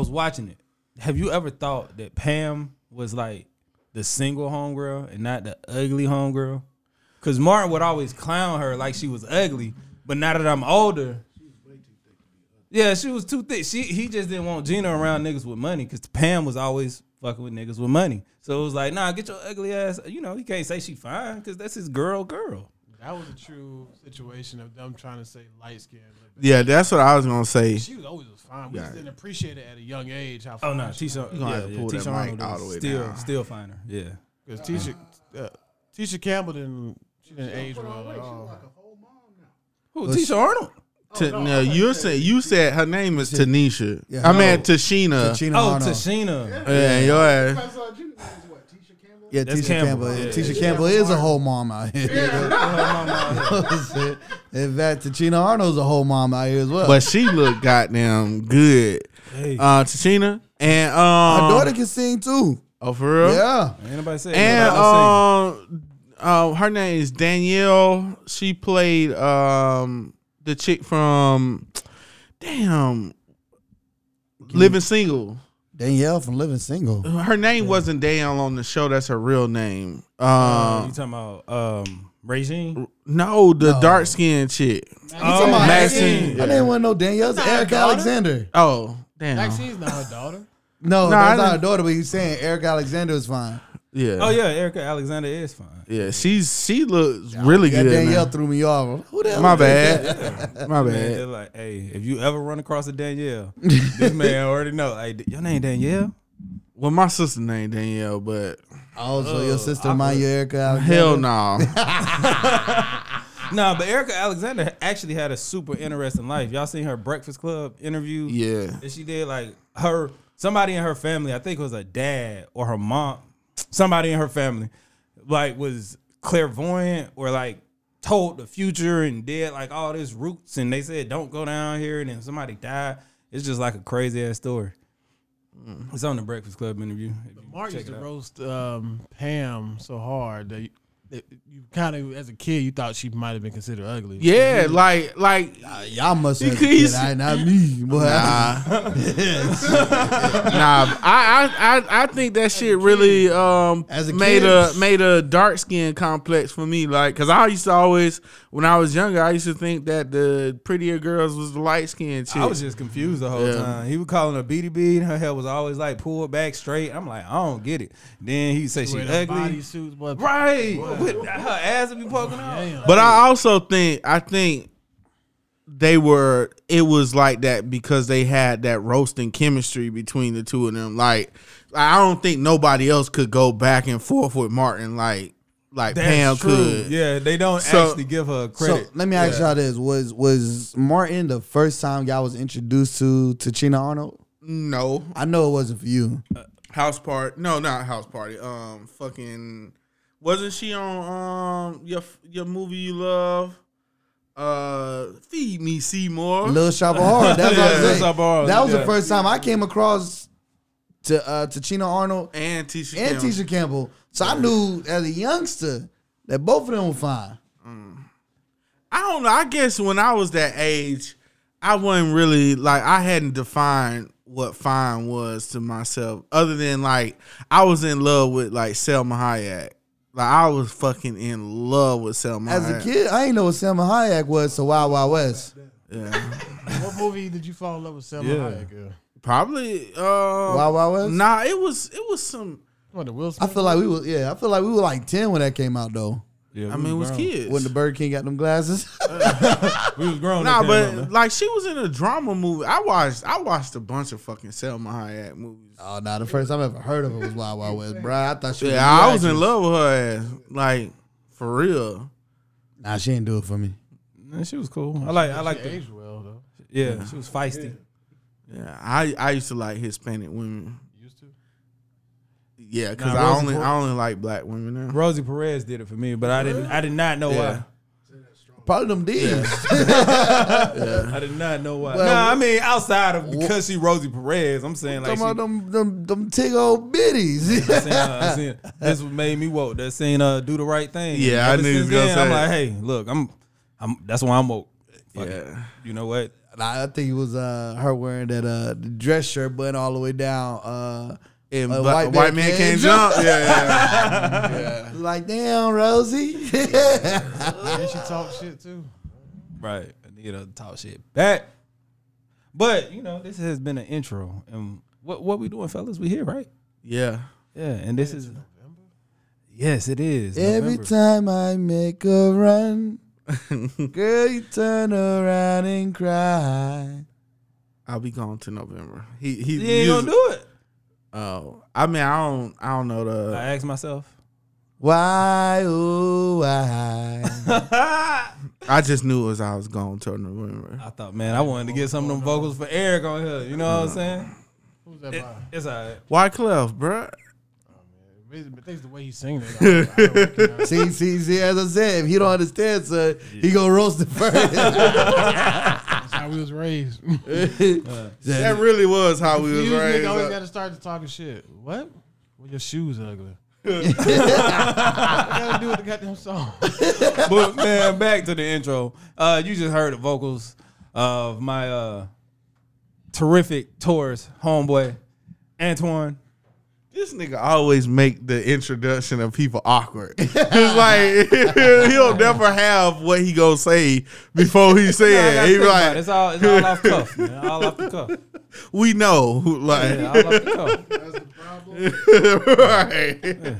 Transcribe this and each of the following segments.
was watching it. Have you ever thought that Pam was like the single homegirl and not the ugly homegirl? Because Martin would always clown her like she was ugly, but now that I'm older, yeah, she was too thick. She he just didn't want Gina around niggas with money because Pam was always fucking with niggas with money. So it was like, nah, get your ugly ass. You know, he can't say she fine because that's his girl, girl. That was a true situation of them trying to say light skin. Yeah, that's what I was gonna say. She was always was fine. We just didn't appreciate it at a young age. How Oh fine no, she Tisha, was. gonna yeah, have to yeah, pull that Tisha mic Arnold all the way still down. still finer. Yeah. Because Tisha, uh, Tisha Campbell didn't she didn't age well at all. Who? Tisha Arnold. T- no, you said you said her name is Tanisha. Yeah. I meant Tichina. Tichina Oh, Arnold. Tichina. Yeah, your ass. Yeah, That's Tisha Campbell, Campbell. yeah. Tisha Campbell is a whole mom out here. In fact, Tichina Arnold's a whole mom out here as well. But she looked goddamn good. Hey, Uh, Tichina and um, my daughter can sing too. Oh, for real? Yeah. ain't nobody say. And nobody um, uh, her name is Danielle. She played um the chick from damn Living Single. Danielle from Living Single. Her name wasn't Danielle on the show. That's her real name. sing. Uh, Um, you talking about um Regine? no, the No. dark skinned chick. Oh, about Maxine. I didn't want no Danielle. It's Eric. Alexander. Oh, damn. Maxine's not her daughter. No, No, I that's not her daughter, but he's saying Erica Alexander is fine. Yeah. Oh yeah, Erica Alexander is fine. Yeah, she's she looks really good. Danielle now. threw me off. Who the hell My is that? bad. My Man, bad. they're like, hey, if you ever run across a Danielle, this man already know. Hey, your name Danielle? Well, my sister named Danielle, but Oh, so your Oh, sister I mind put- you Erica Alexander? hell no. Nah, but Erica Alexander actually had a super interesting life. Y'all seen her Breakfast Club interview? yeah. that she did like her somebody in her family i think it was a dad or her mom somebody in her family like was clairvoyant or like told the future and did like all this roots and they said don't go down here and then somebody died. It's just like a crazy ass story. It's on the breakfast club interview Mark used to roast um, Pam so hard that you, kind of, as a kid, you thought she might have been considered ugly. Yeah, like like Uh, y'all must have He- he's- kid, I, not me. Boy. nah, I, I I I think that shit really um As a made kid. a made a dark skin complex for me. Like, cause I used to always when I was younger, I used to think that the prettier girls was the light skinned chick. I was just confused the whole Yeah. time. He was calling her beady bead. Her hair was always like pulled back straight. I'm like, I don't get it. Then he said she Wear them ugly. bodysuits, boy. Right. With her ass would be poking out. But I also think I think they were it was like that because they had that roasting chemistry between the two of them. Like I don't think nobody else could go back and forth with Martin like like That's Pam true. could. Yeah, they don't So- actually give her credit. So let me ask y'all this: Was was Martin the first time y'all was introduced to to China Arnold? No. I know it wasn't for you. House party. No, not house party. Um fucking wasn't she on um your your movie you love? Uh Feed Me Seymour. Little Shop of Horror. That's what I'm Little saying. Horror, That was yeah. the first time I came across to uh to Chino Arnold and Tisha and Campbell. Tisha Campbell. So I knew as a youngster that both of them were fine. I don't know. I guess when I was that age, I wasn't really like I hadn't defined what fine was to myself, other than like I was in love with like Salma Hayek. Like I was fucking in love with Salma. As a kid, I didn't know what Salma Hayek was. So Wild Wild West. yeah, what movie did you fall in love with Salma Yeah. Hayek? in? probably. Uh, Wild Wild West. Nah, it was it was some. What the Will I Smith? feel like we were yeah. I feel like we were like ten when that came out though. Yeah, I mean, it was grown. kids. When the Burger King got them glasses. We was grown. Nah, but moment. like she was in a drama movie. I watched I watched a bunch of fucking Salma Hayek movies. oh no, the first time I ever heard of her was Wild Wild West, bro. I thought she was. Yeah, a I was in love with her ass. Like for real. Nah, she didn't do it for me. Man, she was cool. I like. I like. She The, aged well though. yeah, she was feisty. Yeah, I I used to like Hispanic women. Used to. Yeah, because Nah, I only Por- I only like black women now. Rosie Perez did it for me, but I didn't. I did not know Yeah. Probably them D's. why. I did not know why. Well, nah, I mean outside of because she Rosie Perez, I'm saying like Talking she, about them, them, them tig old bitties. I seen, uh, I seen, this what made me woke. That saying uh, do the right thing. Yeah, I Ever knew you since was gonna then, I'm say like, hey, look, I'm, I'm. That's why I'm woke. Fuck it. Yeah. You know what? Nah, I think it was uh her wearing that uh dress shirt button all the way down. Uh, And A Bla- white white, man man, can't can't jump. Yeah, yeah. yeah. like damn, Rosie. And she talk shit too. Right. You know, talk shit back. But, you know, this has been an intro. And what what we doing, fellas? We here, right? Yeah. Yeah. And this is Yes, it is. Every November. time I make a run, girl, you turn around and cry. I'll be gone to November. He he You ain't used- gonna do it. Oh, I mean, I don't, I don't know the. I asked myself. Why, oh, why? I I just knew as I was going to November. I thought, man, I wanted to get some of them vocals for Eric on here. You know what I'm saying? Who's that It- by? it's all right. Wyclef, bruh? Oh, but thanks the way he's singing it. I I see, see, see, as I said, if he don't understand, son, he gonna roast it first. That's how we was raised. That really was how we was you raised. always got to start to talking shit. What? Well, your shoes ugly. what got to do with the goddamn song? but man, back to the intro. Uh, you just heard the vocals of my uh, terrific Taurus homeboy, Antoine. This nigga always make the introduction of people awkward. Cause like he'll never have what he gonna say before he say I it. He think be about it. like, it's all it's all off cuff, man. All off the cuff. we know, like, Yeah, all off the cuff. right.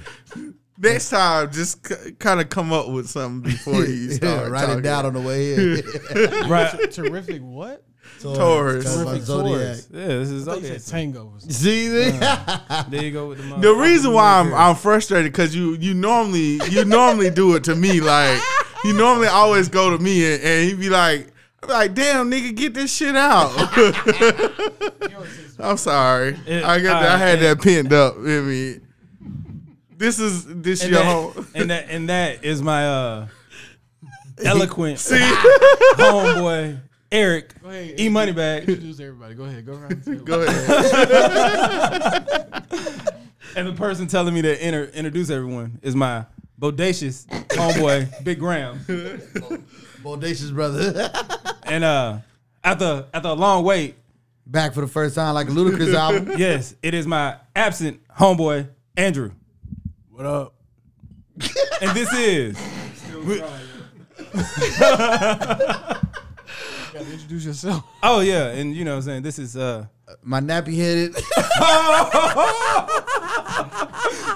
Next time, just c- kind of come up with something before you start. Write it down on the way in. Right. Terrific what? Taurus. Talking about Terrific Zodiac. Taurus. Yeah, this is I thought you okay. said tango. was- See, There you go with the The reason why I'm I'm frustrated because you you normally you normally do it to me like you normally always go to me and, and he be like I be like damn nigga get this shit out. I'm sorry It- I got I had that pinned up. I mean this is this and your that, home. and that and that is my uh eloquent homeboy Eric ahead. E Money Bag. Introduce everybody. Go ahead. Go around. go ahead. And the person telling me to inter- introduce everyone is my bodacious homeboy, Big Graham. Bodacious brother. And uh, after after a long wait, Back for the first time, like a Ludacris album. yes, it is my absent homeboy, Andrew. What up? And this is You gotta introduce yourself. oh yeah, and you know what I'm saying this is uh My nappy headed.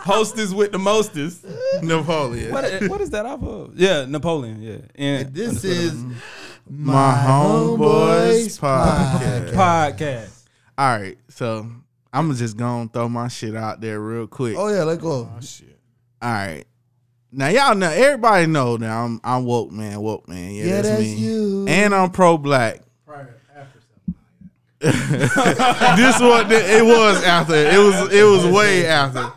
hostess with the mostest. Napoleon. What, what is that off of? Yeah, Napoleon. Yeah, and This is My homeboys podcast. podcast. All right, so I'm just gonna throw my shit out there real quick. Oh yeah, let go. Oh shit. All right. Now y'all know everybody know now I'm I'm woke man, woke man. Yeah, Yeah, that's, that's me. you. And I'm pro black. This what it was after. It was it was way after.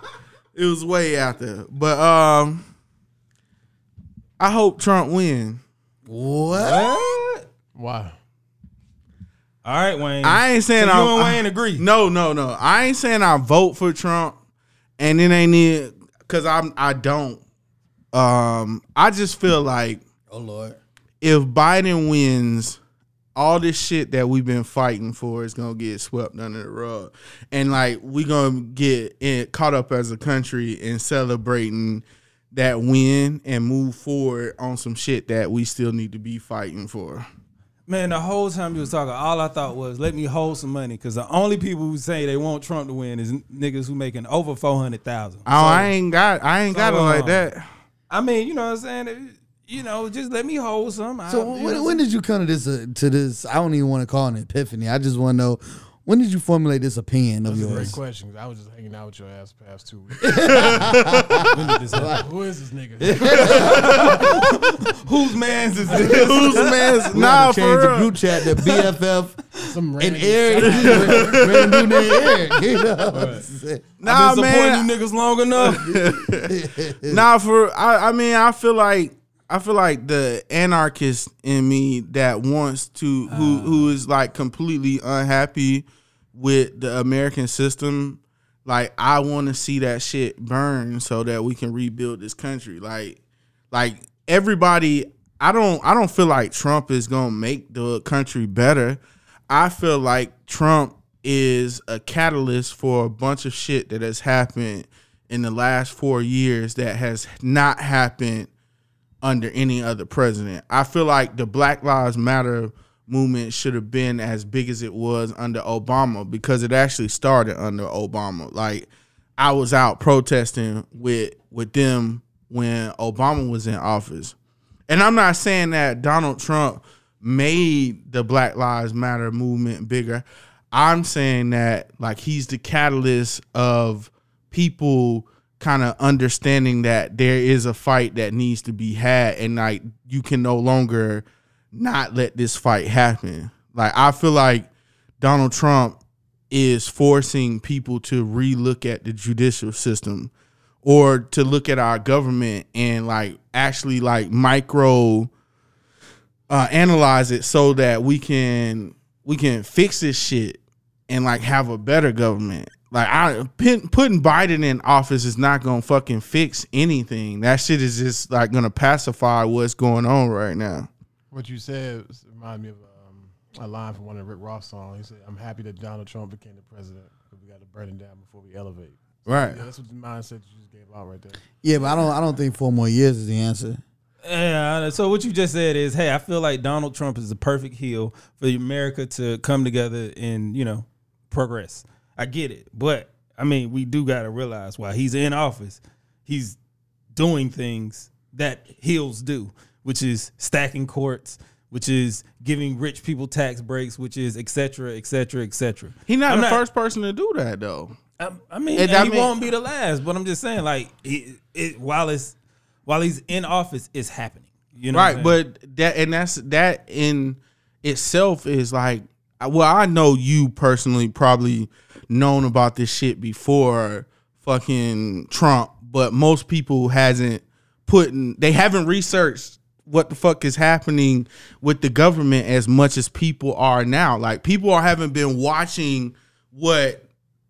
It was way after. But um I hope Trump win. What? What? Why? All right, Wayne. I ain't saying so I you and Wayne agree. No, no, no. I ain't saying I vote for Trump and it ain't it cuz I'm I don't. Um I just feel like Oh Lord. if Biden wins, all this shit that we've been fighting for is gonna get swept under the rug, and like we gonna get in, caught up as a country in celebrating that win and move forward on some shit that we still need to be fighting for. Man, the whole time you was talking, all I thought was let me hold some money because the only people who say they want Trump to win is niggas who making over four hundred thousand. Oh, I ain't got, I ain't got it like uh, that. I mean, you know what I'm saying? You know, just let me hold some. So when, when did you come to this uh, to this? I don't even want to call it an epiphany. I just want to know when did you formulate this opinion of That's a great yours? question. 'cause I was just hanging out with your ass the past two weeks. when did this? Who is this nigga? Whose man's is this? Who's man's? We Nah, had to change for the real. group chat to BFF Some and random Eric. Random dude named Eric. You know what I'm? Nah, I've been man. you niggas long enough. Nah, for I, I mean, I feel like I feel like the anarchist in me that wants to who ah. who is like completely unhappy with the American system. Like I want to see that shit burn so that we can rebuild this country. Like like everybody I don't I don't feel like Trump is gonna make the country better. I feel like Trump is a catalyst for a bunch of shit that has happened in the last four years that has not happened under any other president. I feel like the Black Lives Matter movement should have been as big as it was under Obama because it actually started under Obama. Like I was out protesting with with them when Obama was in office. And I'm not saying that Donald Trump made the Black Lives Matter movement bigger. I'm saying that like he's the catalyst of people kind of understanding that there is a fight that needs to be had and like you can no longer not let this fight happen. Like I feel like Donald Trump is forcing people to relook at the judicial system or to look at our government and like actually like micro uh, analyze it so that we can we can fix this shit and like have a better government. Like I putting Biden in office is not gonna fucking fix anything. That shit is just like gonna pacify what's going on right now. What you said reminded me of um, a line from one of Rick Ross songs. He said, "I'm happy that Donald Trump became the president, because we got to burn it down before we elevate." Right. Yeah, that's what the mindset you just gave out right there. Yeah, but I don't. I don't think four more years is the answer. Yeah. So what you just said is, hey, I feel like Donald Trump is the perfect heel for America to come together and you know progress. I get it, but I mean, we do got to realize while he's in office, he's doing things that heels do, which is stacking courts, which is giving rich people tax breaks, which is et cetera, et cetera, et cetera. He's not I'm the first person to do that though. I, I mean, And I he mean- won't be the last, but I'm just saying, like, he, it, while it's while he's in office, it's happening. You know, right but that and that's that in itself is like well i know you personally probably known about this shit before fucking trump but most people hasn't put in, they haven't researched what the fuck is happening with the government as much as people are now. Like people are haven't been watching what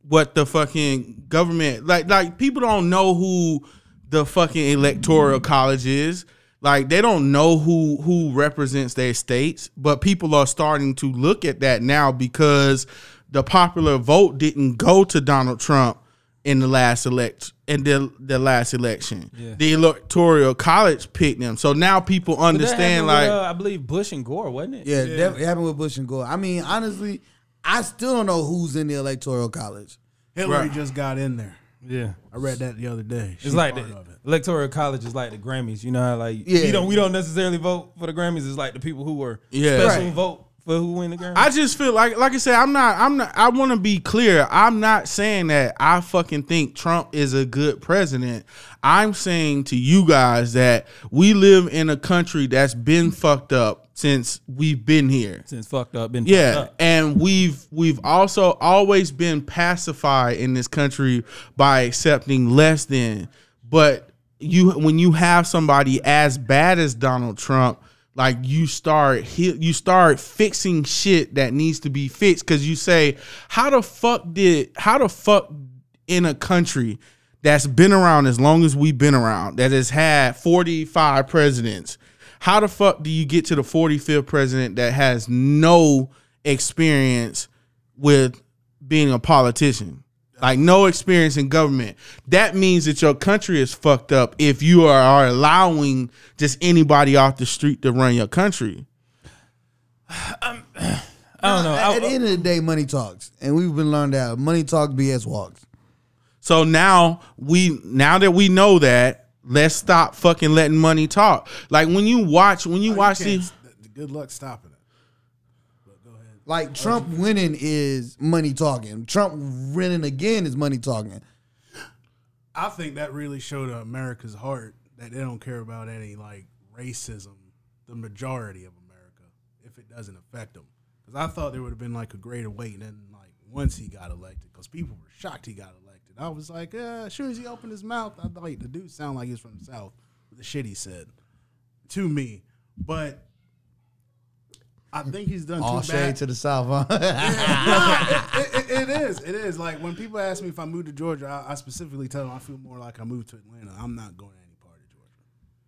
what the fucking government like like people don't know who the fucking electoral college is. Like they don't know who who represents their states but people are starting to look at that now because the popular vote didn't go to Donald Trump in the last elect in the the last election Yeah. the electoral college picked them so now people But that understand like with, uh, I believe Bush and Gore, wasn't it? Yeah, That, it happened with Bush and Gore. I mean, honestly, I still don't know who's in the electoral college. Hillary Right. just got in there. yeah. I read that the other day. She's It's like the it. electoral college is like the Grammys. You know how like Yeah. we don't we don't necessarily vote for the Grammys. It's like the people who were Yeah. special Right. vote for who win the Grammy. I just feel like, like I said, I'm not, I'm not, I want to be clear. I'm not saying that I fucking think Trump is a good president. I'm saying to you guys that we live in a country that's been fucked up since we've been here. Since fucked up, been Yeah, fucked up. and we've we've also always been pacified in this country by accepting less than. But you when you have somebody as bad as Donald Trump, like you start you start fixing shit that needs to be fixed. Because you say, how the fuck did how the fuck in a country that's been around as long as we've been around that has had 45 presidents how the fuck do you get to the 45th president that has no experience with being a politician like no experience in government that means that your country is fucked up if you are, are allowing just anybody off the street to run your country I don't know. At, I- at the end of the day, money talks, and we've been learned that money talks, BS walks. So now we now that we know that, let's stop fucking letting money talk. Like when you watch when you Oh, watch can't these st- Good luck stopping it. But go ahead. Like Trump winning is money talking. Trump winning again is money talking. I think that really showed America's heart that they don't care about any like racism, the majority of America, if it doesn't affect them. Because I thought there would have been like a greater weight, and then like once he got elected, because people were shocked he got elected. I was like, uh, as soon as he opened his mouth, I thought the dude sound like he's from the south with the shit he said to me, but. I think he's done All too bad. shade to the south, huh? Nah, it, it, it is. It is. Like when people ask me if I moved to Georgia, I, I specifically tell them I feel more like I moved to Atlanta. I'm not going to any part of Georgia.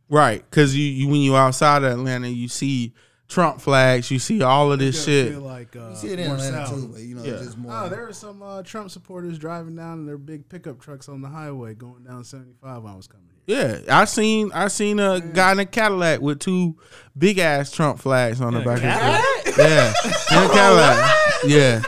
Right, because you, you when you outside of Atlanta, you see Trump flags, you see all of this shit. feel like uh, You see it in more Atlanta south. too, but you know, Yeah. it's just more. Oh, there are some uh, Trump supporters driving down in their big pickup trucks on the highway going down 75 when I was coming here. Yeah, I seen I seen a guy in a Cadillac with two big ass Trump flags on the back of his Yeah, in a Cadillac. Yeah,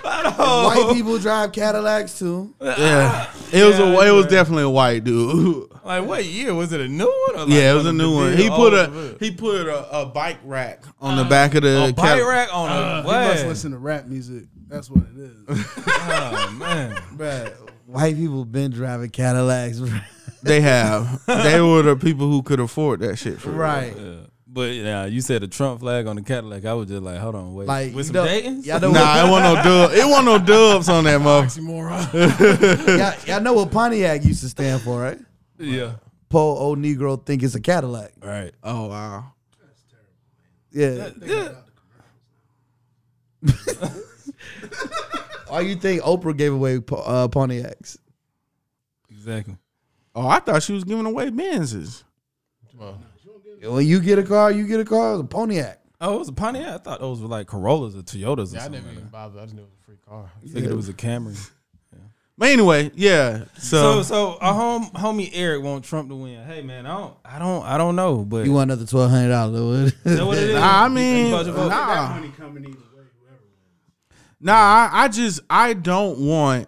White people drive Cadillacs too. yeah. It was a it was definitely a white dude. Like what year was it? A new one? Or like yeah, it was a new one. He put a he put a, a bike rack on the back of the a bike Cadillac. rack on a Uh, He must what? listen to rap music. That's what it is. Oh man, Bruh, white people been driving Cadillacs. bruh. They have. they were the people who could afford that shit for right. yeah. But yeah, you said a Trump flag on the Cadillac. I was just like, hold on, wait. Like with some know, Dayton's? y'all know Nah, it wasn't no dub. It wasn't no dubs on that motherfucker. Oxymoron. what, y'all, y'all know what Pontiac used to stand for, right? Yeah. Poor old Negro think it's a Cadillac. Right. Oh wow. Yeah. yeah. Why you think Oprah gave away Po- uh, Pontiacs? Exactly. Oh, I thought she was giving away Benzes. Well, when you get a car, you get a car. It's a Pontiac. Oh, it was a Pontiac. I thought those were like Corollas or Toyotas or Yeah, I something. never even that. bothered. I just knew it was a free car. I figured it was a Camry. But anyway, yeah. So, So, so our home homie Eric want Trump to win. Hey man, I don't, I don't, I don't know, but You want another twelve hundred dollars? is that what it is? Nah, I mean, think budget vote? nah. that money coming either way, whoever wins. nah, I, I just I don't want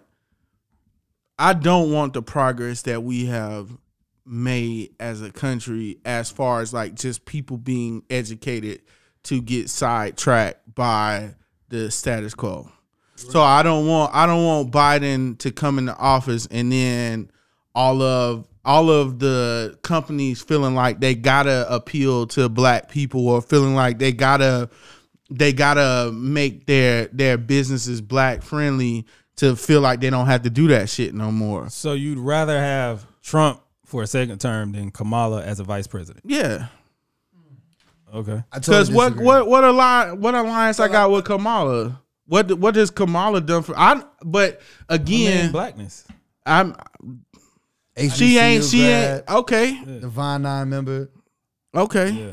I don't want the progress that we have made as a country as far as like just people being educated to get sidetracked by the status quo. So I don't want I don't want Biden to come into office and then all of all of the companies feeling like they gotta appeal to black people or feeling like they gotta they gotta make their their businesses black friendly to feel like they don't have to do that shit no more. So you'd rather have Trump for a second term than Kamala as a vice president? Yeah, Okay. because what what what alliance what alliance I got with Kamala? What what has Kamala done for? I but I mean, again, blackness. I'm HBCU she ain't she ain't grad, okay Divine Nine member. okay. Yeah.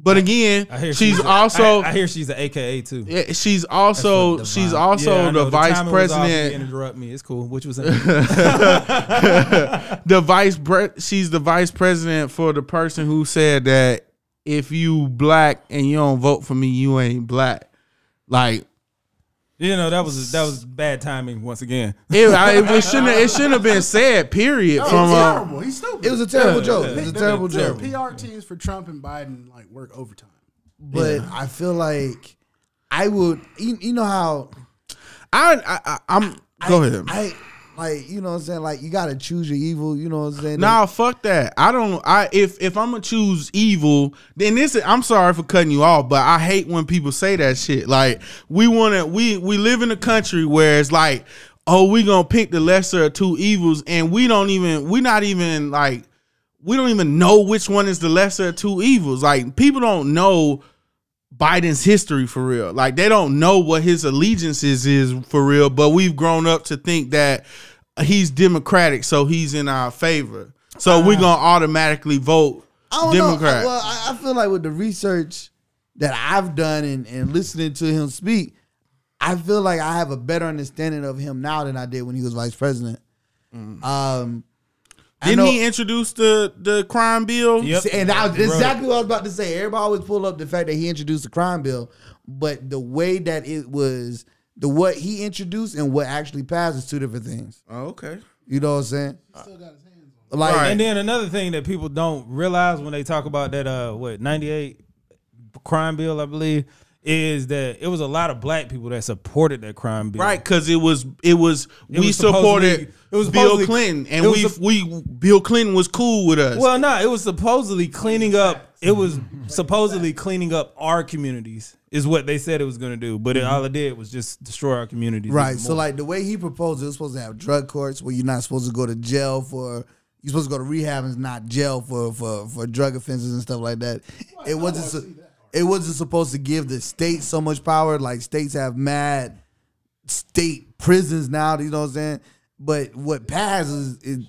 But again, I hear she's a- also I, I hear she's an AKA too. yeah, she's also she's also Yeah, I the, vice timing was off. President. interrupt me. It's cool. What you was the vice pre- she's the vice president for the person who said that if you black and you don't vote for me, you ain't black. Like you know that was that was bad timing once again. it, I, it shouldn't it shouldn't have been said. Period. Oh, From he's uh, terrible. He's stupid. It was a terrible Yeah, joke. yeah, It was a terrible Terrible. joke. PR teams for Trump and Biden like work overtime. But I feel like I would. You, you know how I, I, I I'm go I, ahead. I like you know what I'm saying. Like you got to choose your evil. You know what I'm saying. Nah, fuck that. I don't. I if if I'm gonna choose evil, then this. is- I'm sorry for cutting you off, but I hate when people say that shit. Like we wanna we we live in a country where it's like, oh, we gonna pick the lesser of two evils, and we don't even we not even like we don't even know which one is the lesser of two evils. Like people don't know Biden's history for real. Like they don't know what his allegiances is for real, but we've grown up to think that he's democratic, so he's in our favor. So we're gonna automatically vote I don't Democrat. know. Well, I, feel like with the research that I've done and, and listening to him speak, I feel like I have a better understanding of him now than I did when he was vice president. Um, I Didn't know- he introduce the the crime bill? Yep. and that was He exactly what I was about to say. Everybody always pull up the fact that he introduced the crime bill, but the way that it was, the what he introduced and what actually passed is two different things. Oh, okay. You know what I'm saying? Like, Right. And then another thing that people don't realize when they talk about that uh what 98 crime bill, I believe, is that it was a lot of black people that supported that crime bill. Right, because it was it was It we was supported supposedly- it was Bill Clinton, and we was we Bill Clinton was cool with us. Well, no, it was supposedly cleaning up. It was supposedly cleaning up our communities, is what they said it was going to do. But it, mm-hmm. all it did was just destroy our communities. Right. So like the way he proposed it was supposed to have drug courts where you're not supposed to go to jail for you're supposed to go to rehab and not jail for for for drug offenses and stuff like that. It wasn't su- it wasn't supposed to give the states so much power. Like states have mad state prisons now, you know what I'm saying? But what passes is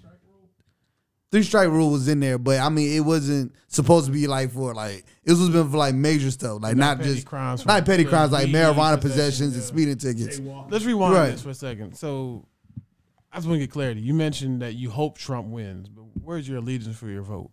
three strike rule was in there, but I mean, it wasn't supposed to be like for like it was been for like major stuff, like not, petty just crimes not petty crimes like marijuana possession, possessions and speeding tickets. Let's rewind Right. this for a second. So, I just want to get clarity. You mentioned that you hope Trump wins, but where's your allegiance for your vote?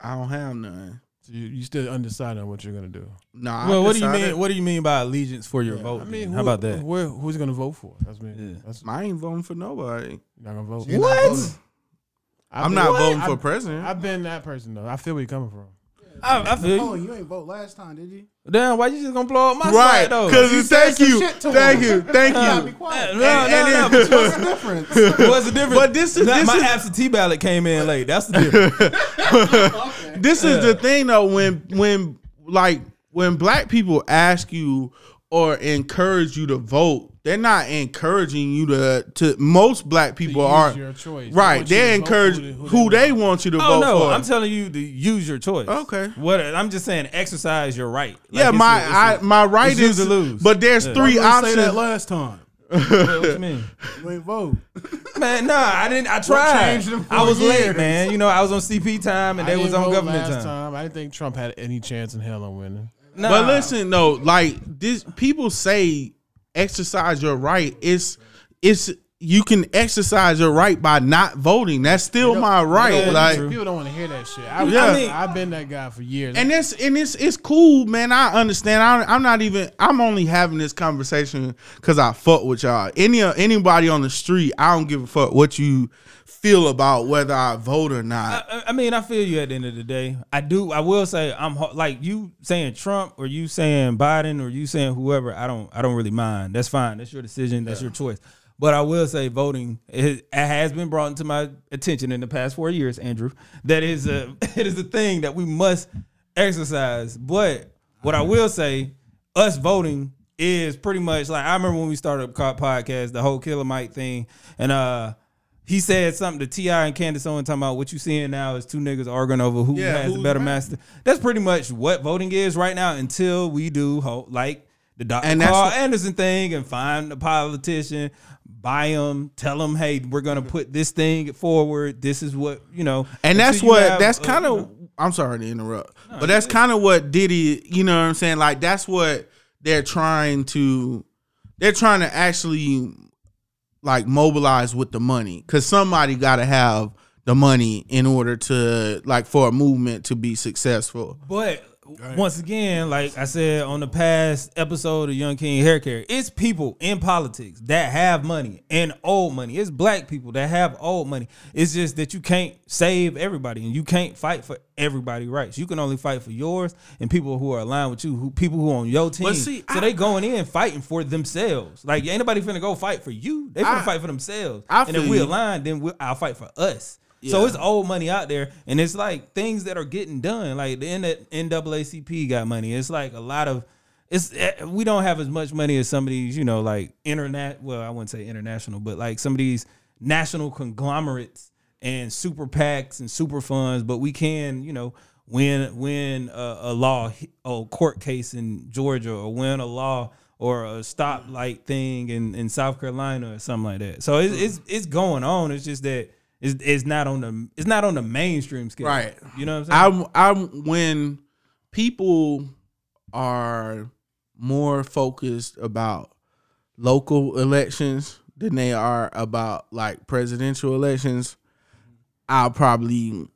I don't have none. So you, you still undecided on what you're gonna do. No, I Well, what do you decided- mean? What do you mean by allegiance for your vote? I mean, how who- about that? Where, who's gonna vote for? That's me. Yeah. That's I ain't voting for nobody. you're not gonna vote. You're not voting. I've I'm been- not voting for I've- president. I've been that person though. I feel where you're coming from. I, I feel Oh, you. you ain't vote last time, did you? Damn, why you just gonna blow up my right, spot though? because You thank you, thank you, thank You gotta be quiet. no, no, And- no, and What's the difference? What's the difference? But this is- Not- this my is- absentee ballot came in late. That's the difference. This is the thing though when when like when black people ask you or encourage you to vote, they're not encouraging you to to most black people use are your choice. Right. They to vote encourage who they- who who, they they want you to Oh vote no, for. I'm telling you to use your choice. Okay. What I'm just saying, exercise your right. Like, yeah, my a- it's I, a- my right is to lose. but there's Yeah. three You didn't say that options. last time. what you mean? You ain't vote. Man, nah, I didn't. I tried. I four was late, man. You know, I was on CP time and I they was on vote government last time. I didn't think Trump had any chance in hell on winning. Nah. But listen though, like this people say exercise your right. It's it's you can exercise your right by not voting. That's still my right. Yeah, like. People don't want to hear that shit. I, Yeah. I I mean- have been that guy for years. and it's and it's it's cool, man. I understand. I, I'm not even. I'm only having this conversation because I fuck with y'all. Any anybody on the street, I don't give a fuck what you feel about whether I vote or not. I, I mean, I feel you at the end of the day. I do. I will say I'm like you saying Trump or you saying Biden or you saying whoever. I don't. I don't really mind. That's fine. That's your decision. That's your choice. But I will say voting it, has been brought into my attention in the past four years, Andrew. That is a it is a thing that we must exercise. But what I will say, us voting is pretty much like I remember when we started the podcast, the whole Killer Mike thing, and uh he said something to Ti and Candace Owens talking about what you seeing now is two niggas arguing over who Yeah, has the better right. master. That's pretty much what voting is right now until we do ho- like the Dr. And Carl Anderson thing and find a politician, buy them, tell them, hey, we're gonna put this thing forward. This is what you know, And that's what have, that's uh, kind you of know, I'm sorry to interrupt. but that's kind of what Diddy, you know what I'm saying? Like that's what they're trying to they're trying to actually like mobilize with the money cuz somebody got to have the money in order to like for a movement to be successful. But once again, like I said on the past episode of Young King Hair Care, it's people in politics that have money and old money. It's black people that have old money. It's just that you can't save everybody and you can't fight for everybody rights. You can only fight for yours and people who are aligned with you, who people who are on your team. see, so I- they going in fighting for themselves. Like ain't nobody finna go fight for you. They finna I- fight for themselves. I and if we align, then we I'll fight for us. So it's old money out there, and it's like things that are getting done. Like the NAACP got money. It's like a lot of. It's eh, we don't have as much money as some of these, you know, like internet. Well, I wouldn't say international, but like some of these national conglomerates and super PACs and super funds. But we can, you know, win win a, a law, a court case in Georgia, or win a law or a stoplight thing in, in South Carolina or something like that. So it's it's, it's going on. It's just that it's, it's not on the it's not on the mainstream scale. Right. You know what I'm saying? I'm I'm when people are more focused about local elections than they are about like presidential elections, I'll probably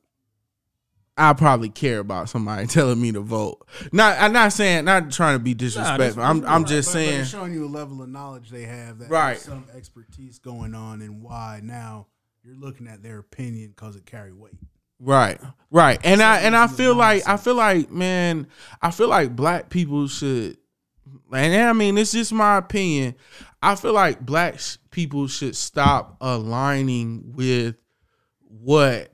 I'll probably care about somebody telling me to vote. Not I'm not saying not trying to be disrespectful. I'm I'm just But- but saying it's showing you a level of knowledge they have that Right. some expertise going on and why now you're looking at their opinion because it carry weight. Right, right, and I and I feel like I feel like man, I feel like black people should, and I mean it's just my opinion. I feel like black people should stop aligning with what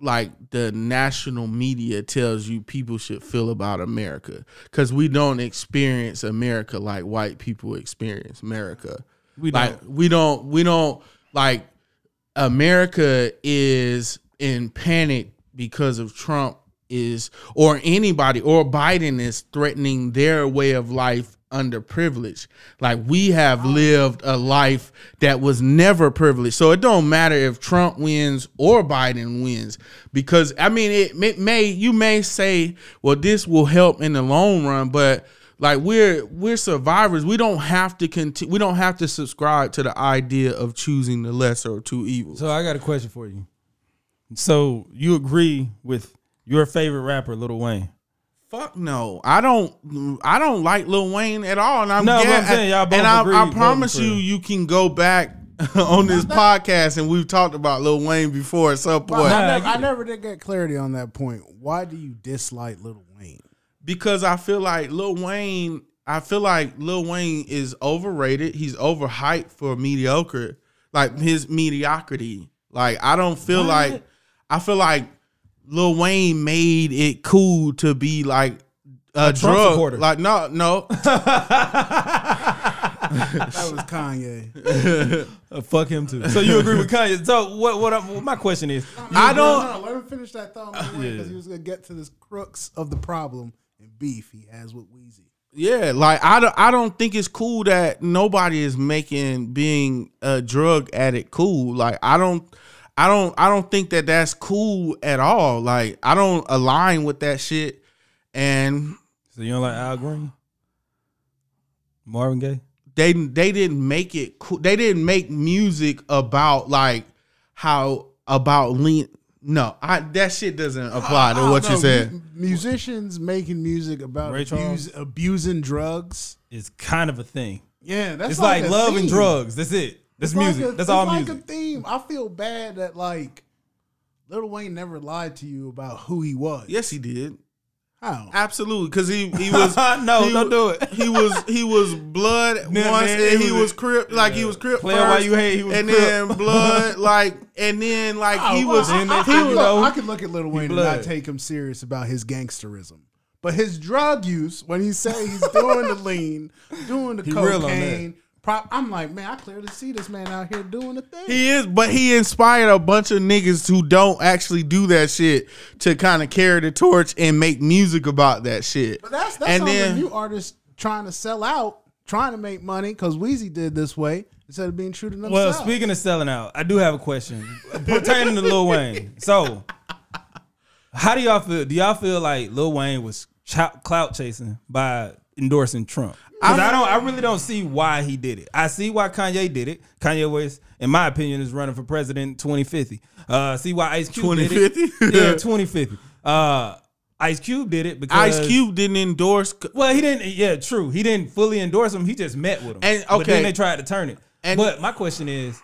like the national media tells you people should feel about America because we don't experience America like white people experience America. We like we don't we don't like America is in panic because of Trump is or anybody or Biden is threatening their way of life under privilege. Like we have oh. lived a life that was never privileged. So it don't matter if Trump wins or Biden wins because I mean it may, may you may say, well this will help in the long run, but like we're we're survivors. We don't have to continue. We don't have to subscribe to the idea of choosing the lesser of two evils. So I got a question for you. So you agree with your favorite rapper, Lil Wayne? Fuck no, I don't. I don't like Lil Wayne at all, and I'm No, but ga- I'm saying y'all both and I, agree I voting promise for you, you can go back on this podcast, and we've talked about Lil Wayne before at some point I, never, I I get it. never did get clarity on that point. Why do you dislike Little Wayne? Because I feel like Lil Wayne. I feel like Lil Wayne is overrated. He's overhyped for mediocre, like his mediocrity. Like I don't feel like I feel like Lil Wayne made it cool to be like a, Trump drug. supporter. Like no, no. That was Kanye. Uh, fuck him too. So you agree with Kanye? So what? What? I, what my question is, I don't. No, no, let me finish that thought because he was gonna get to this crux of the problem and beef he has with Weezy. Yeah, like I don't, I don't think it's cool that nobody is making being a drug addict cool. Like I don't, I don't, I don't think that that's cool at all. Like I don't align with that shit. And so you don't like Al Green, Marvin Gaye? they they didn't make it cool. They didn't make music about like how about lean. No, I that shit doesn't apply to what don't you said. musicians making music about Ray abuse, abusing drugs. It's kind of a thing. Yeah, that's it's like, a love and theme. drugs. That's it. That's It's like music. a- That's it's all like music. a theme. I feel bad that like Little Wayne never lied to you about who he was. Yes, he did. How? Absolutely, because he he was No, he don't do it. He was he was blood once, man, and he was- was crip like he was crip first, why you hate, he was and Crip. then blood like and then like oh, he Oh, was I, Then I, said, I, know, look, I could look at Little Wayne and not take him serious about his gangsterism. But his drug use, when he say he's doing the lean, doing the He real on that. cocaine, prop, I'm like, man, I clearly see this man out here doing the thing. he is, but he inspired a bunch of niggas who don't actually do that shit to kind of carry the torch and make music about that shit. But that's that's and on then the new artists trying to sell out, trying to make money, because Weezy did this way instead of being true to themselves. Well, speaking of selling out, I do have a question pertaining to Lil Wayne. So, how do y'all feel? Do y'all feel like Lil Wayne was ch- clout chasing by endorsing Trump? Because I don't, I really don't see why he did it. I see why Kanye did it. Kanye West, in my opinion, is running for president 2050. Uh, see why Ice Cube did it. 2050? Yeah, 2050. Uh, Ice Cube did it because Ice Cube didn't endorse. well, he didn't. Yeah, true. He didn't fully endorse him. He just met with him. And, but then okay. they tried to turn it. And- but my question is,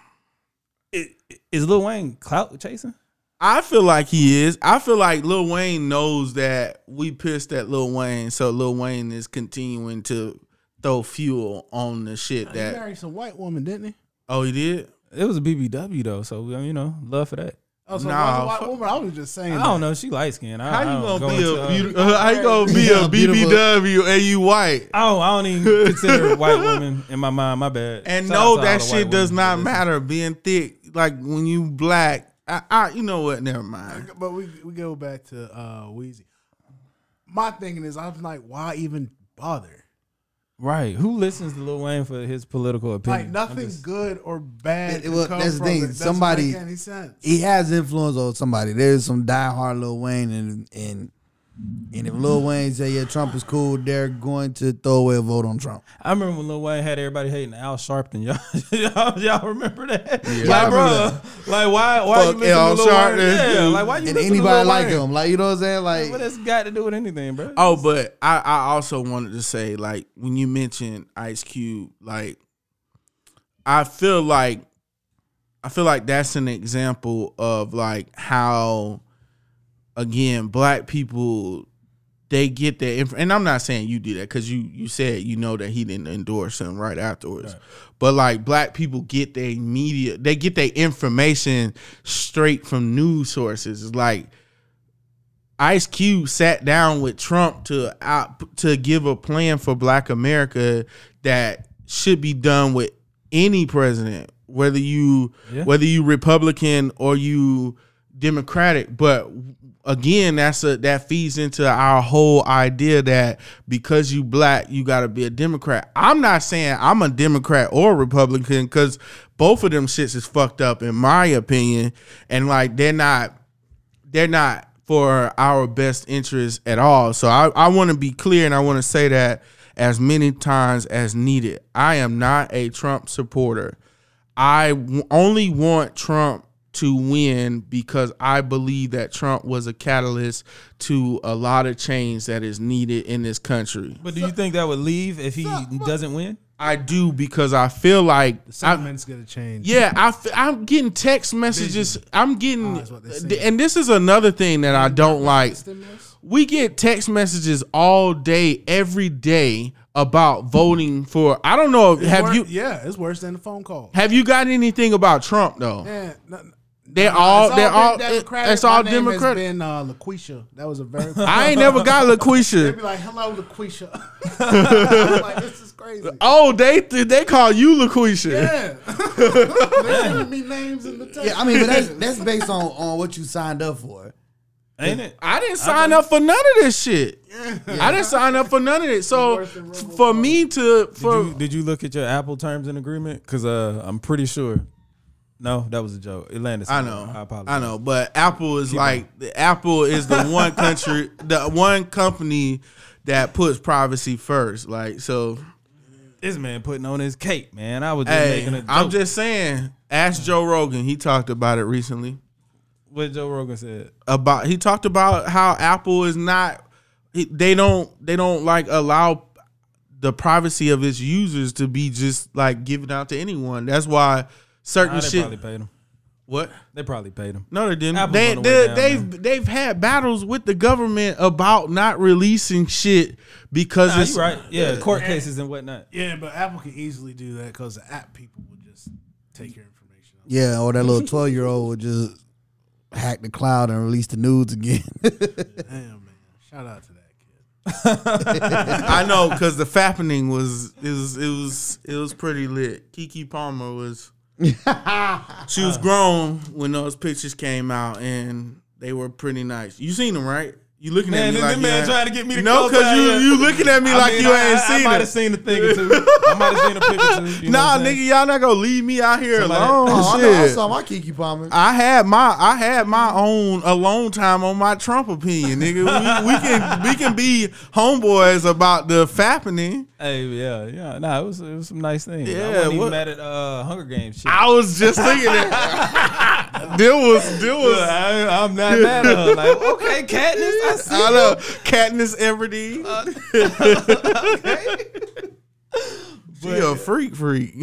is, is Lil Wayne clout chasing? I feel like he is. I feel like Lil Wayne knows that we pissed at Lil Wayne, so Lil Wayne is continuing to throw fuel on the shit he that. married some white woman, didn't he? Oh, he did. It was a BBW though, so you know, love for that. Oh, so Nah, it was a white fuck- woman. I was just saying. I don't know. She light skinned. How you gonna be a uh, beauty, uh, how you gonna be a. BBW and you white? Oh, I don't even consider white women in my mind. My bad. And Shout no, to that shit does not that matter. Being thick, like when you black, I, I you know what? Never mind. But we we go back to uh Weezy. My thinking is, I'm like, why even bother? Right? Who listens to Lil Wayne for his political opinion? Like nothing just- good or bad. It- could well, come that's the thing. it. Somebody- any sense. he has influence on somebody. There's some diehard Lil Wayne, and and and if Lil Wayne say yeah Trump is cool, they're going to throw away a vote on Trump. I remember when Lil Wayne had everybody hating Al Sharpton. Y'all, y'all, y'all remember that? Yeah. Like, bro, like why, why you Fuck listen Al to Lil Sharpton. Yeah, like why you And listen to anybody Lil like Wayne? him, like you know what I'm saying, like What that's got to do with anything, bro? Oh, but I, I also wanted to say, like, when you mentioned Ice Cube, like, I feel like, I feel like that's an example of like how, again, black people they get that inf- and I'm not saying you do that because you you said you know that he didn't endorse him right afterwards, but like black people get their media, they get their information straight from news sources. It's like Ice Cube sat down with Trump to out, to give a plan for Black America that should be done with any president, whether you Yeah. whether you Republican or you democratic, but again, that's a that feeds into our whole idea that because you black, you got to be a Democrat. I'm not saying I'm a Democrat or Republican because both of them shits is fucked up in my opinion, and like they're not they're not for our best interest at all. So I, I want to be clear and I want to say that as many times as needed. I am not a Trump supporter. I w- only want Trump to win because I believe that Trump was a catalyst to a lot of change that is needed in this country. But do you think that would leave if he doesn't win? I do because I feel like I, Sentiment's gonna change. yeah, I f- I'm getting text messages. I'm getting, Oh, that's what they say. and this is another thing that I don't like. We get text messages all day, every day about voting for. I don't know. It's have wor- you Yeah, it's worse than the phone call. have you got anything about Trump though? Yeah, no, no, They're no, all they're all Democratic. it's all My name has Democratic. Been uh, LaQuisha. That was a very. I ain't never got LaQuisha. They'd be like, "Hello, LaQuisha." I'm like, this is crazy. Oh, they they call you LaQuisha. Yeah, they sending me names in the text. Yeah, I mean, but that's that's based on on what you signed up for. Ain't it? I didn't sign up for none of this shit. Yeah. I didn't sign up for none of it. So worse than f- for me to Did you, did you look at your Apple terms and agreement? Because uh, I'm pretty sure. No, that was a joke. It landed. I know, I I, know, but Apple is like the Apple is the one country, the one company that puts privacy first. Like so, This man putting on his cape, man. I was just making a joke. I'm just saying. Ask Joe Rogan. He talked about it recently. what Joe Rogan said. About he talked about how Apple is not. They don't. They don't like allow the privacy of its users to be just like given out to anyone. That's why certain Nah, they shit. probably paid him. What? They probably paid him. No, they didn't. Apple's They, on the way they, down, they've they've had battles with the government about not releasing shit because Nah, it's you right. Yeah, court cases and whatnot. Yeah, but Apple can easily do that because the app people will just take your information. Yeah, or that little twelve year old would just hack the cloud and release the nudes again. Damn, man. Shout out to that kid. I know because the fappening was it was it was it was pretty lit. Keke Palmer was she was grown when those pictures came out and they were pretty nice. You seen them right? You looking Man, at me this like man you trying ain't- to get me to no, because you you looking at me like you ain't I, seen I might have seen a thing or two. I might have seen a pic or two. You nah, what nigga, y'all not gonna leave me out here Somebody- alone. oh, I, know, I saw my Keke Palmer. I had my I had my own alone time on my Trump opinion, nigga. We, we can we can be homeboys about the fappening. Hey, yeah, yeah. Nah, it was it was some nice things. I Yeah, wasn't even mad at uh, Hunger Games shit. I was just thinking that there was there was I, I'm not mad at her. Like, okay, Katniss, I see. I know Katniss Everdeen. she a freak freak.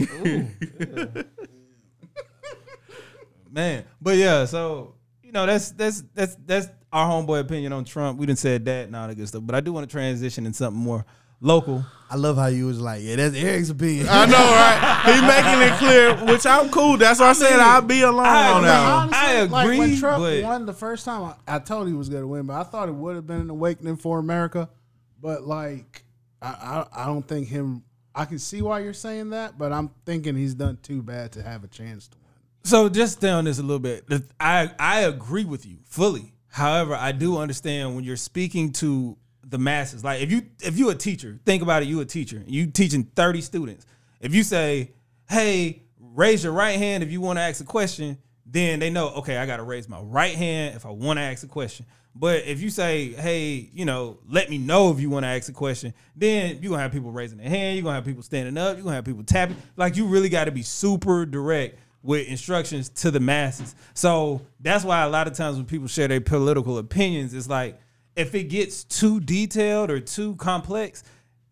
man. But yeah, so you know that's that's that's that's our homeboy opinion on Trump. We didn't said that and all that good stuff. But I do want to transition in something more local. I love how you was like, yeah, that's Eric's opinion. I know, right? He making it clear, which I'm cool. That's why I, said I'll be alone I on agree. that. one. I like when Trump but- won the first time, I, I told he was going to win, but I thought it would have been an awakening for America. But like, I, I, I don't think him. I can see why you're saying that, but I'm thinking he's done too bad to have a chance to win. So just stay on this a little bit. I I agree with you fully. However, I do understand when you're speaking to the masses. Like if you if you a teacher, think about it. You a teacher. You teaching thirty students. If you say, "Hey, raise your right hand if you want to ask a question," then they know. Okay, I got to raise my right hand if I want to ask a question. But if you say, "Hey, you know, let me know if you want to ask a question," then you're gonna have people raising their hand. You're gonna have people standing up. You're gonna have people tapping. Like you really got to be super direct with instructions to the masses. So that's why a lot of times when people share their political opinions, it's like if it gets too detailed or too complex,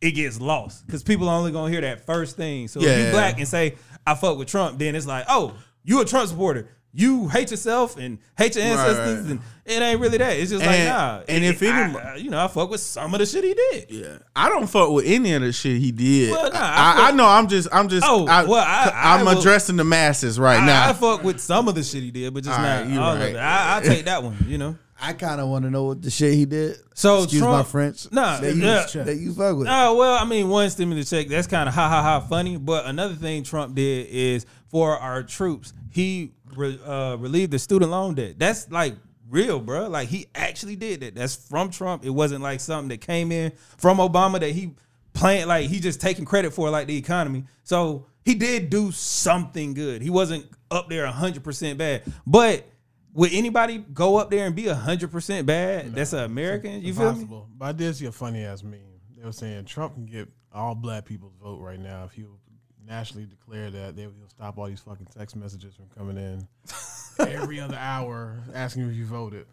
it gets lost because people are only gonna hear that first thing. So if Yeah. you black and say I fuck with Trump, then it's like, oh, you a Trump supporter. You hate yourself and hate your ancestors, right. and it ain't really that. It's just like And- nah. and if any- I- you know, I fuck with some of the shit he did. Yeah, I don't fuck with any of the shit he did. Well, nah, I I, I fuck- know. I'm just. I'm just. Oh, I, well, I- I am will- addressing the masses right I, now. I fuck with some of the shit he did, but just All not right, you all right. of it. I, I take that one. You know. I kind of want to know what the shit he did. So excuse Trump- my French. Nah, that you, yeah. that you fuck with. Oh well, I mean, one stimulus check that's kind of ha ha ha funny. But another thing Trump did is for our troops, he re, uh, relieve the student loan debt. That's like real, bro. Like he actually did that. That's from Trump. It wasn't like something that came in from Obama that he planned. Like he just taking credit for, like the economy. So he did do something good. He wasn't up there hundred percent bad, but. Would anybody go up there and be hundred percent bad? That's an American. You feel me? But I did see a funny ass meme. They were saying Trump can get all black people's vote right now if he nationally declare that they will stop all these fucking text messages from coming in every other hour asking if you voted.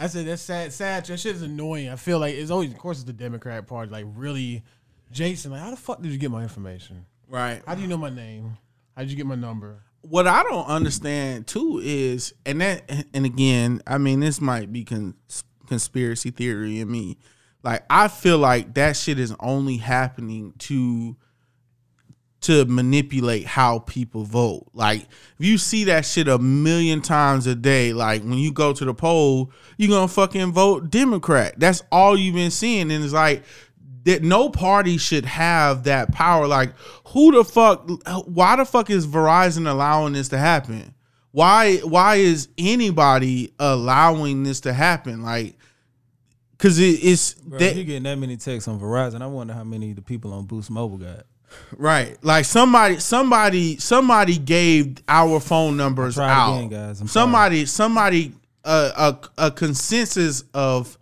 I said that's sad. Sad. That shit is annoying. I feel like it's always, of course, it's the Democrat Party. Like really, Jason. Like how the fuck did you get my information? Right. How do you know my name? How did you get my number? What I don't understand too is, and that, and again, I mean, this might be cons- conspiracy theory in me. Like, I feel like that shit is only happening to to manipulate how people vote. Like, if you see that shit a million times a day, like when you go to the poll, you're gonna fucking vote Democrat. That's all you've been seeing, and it's like that no party should have that power. Like, who the fuck? Why the fuck is Verizon allowing this to happen? Why? Why is anybody allowing this to happen? Like, because it, it's Bro, that- you getting that many texts on Verizon? I wonder how many the people on Boost Mobile got. right. Like somebody, somebody, somebody gave our phone numbers out. again, guys. I'm somebody, somebody, uh, a a consensus of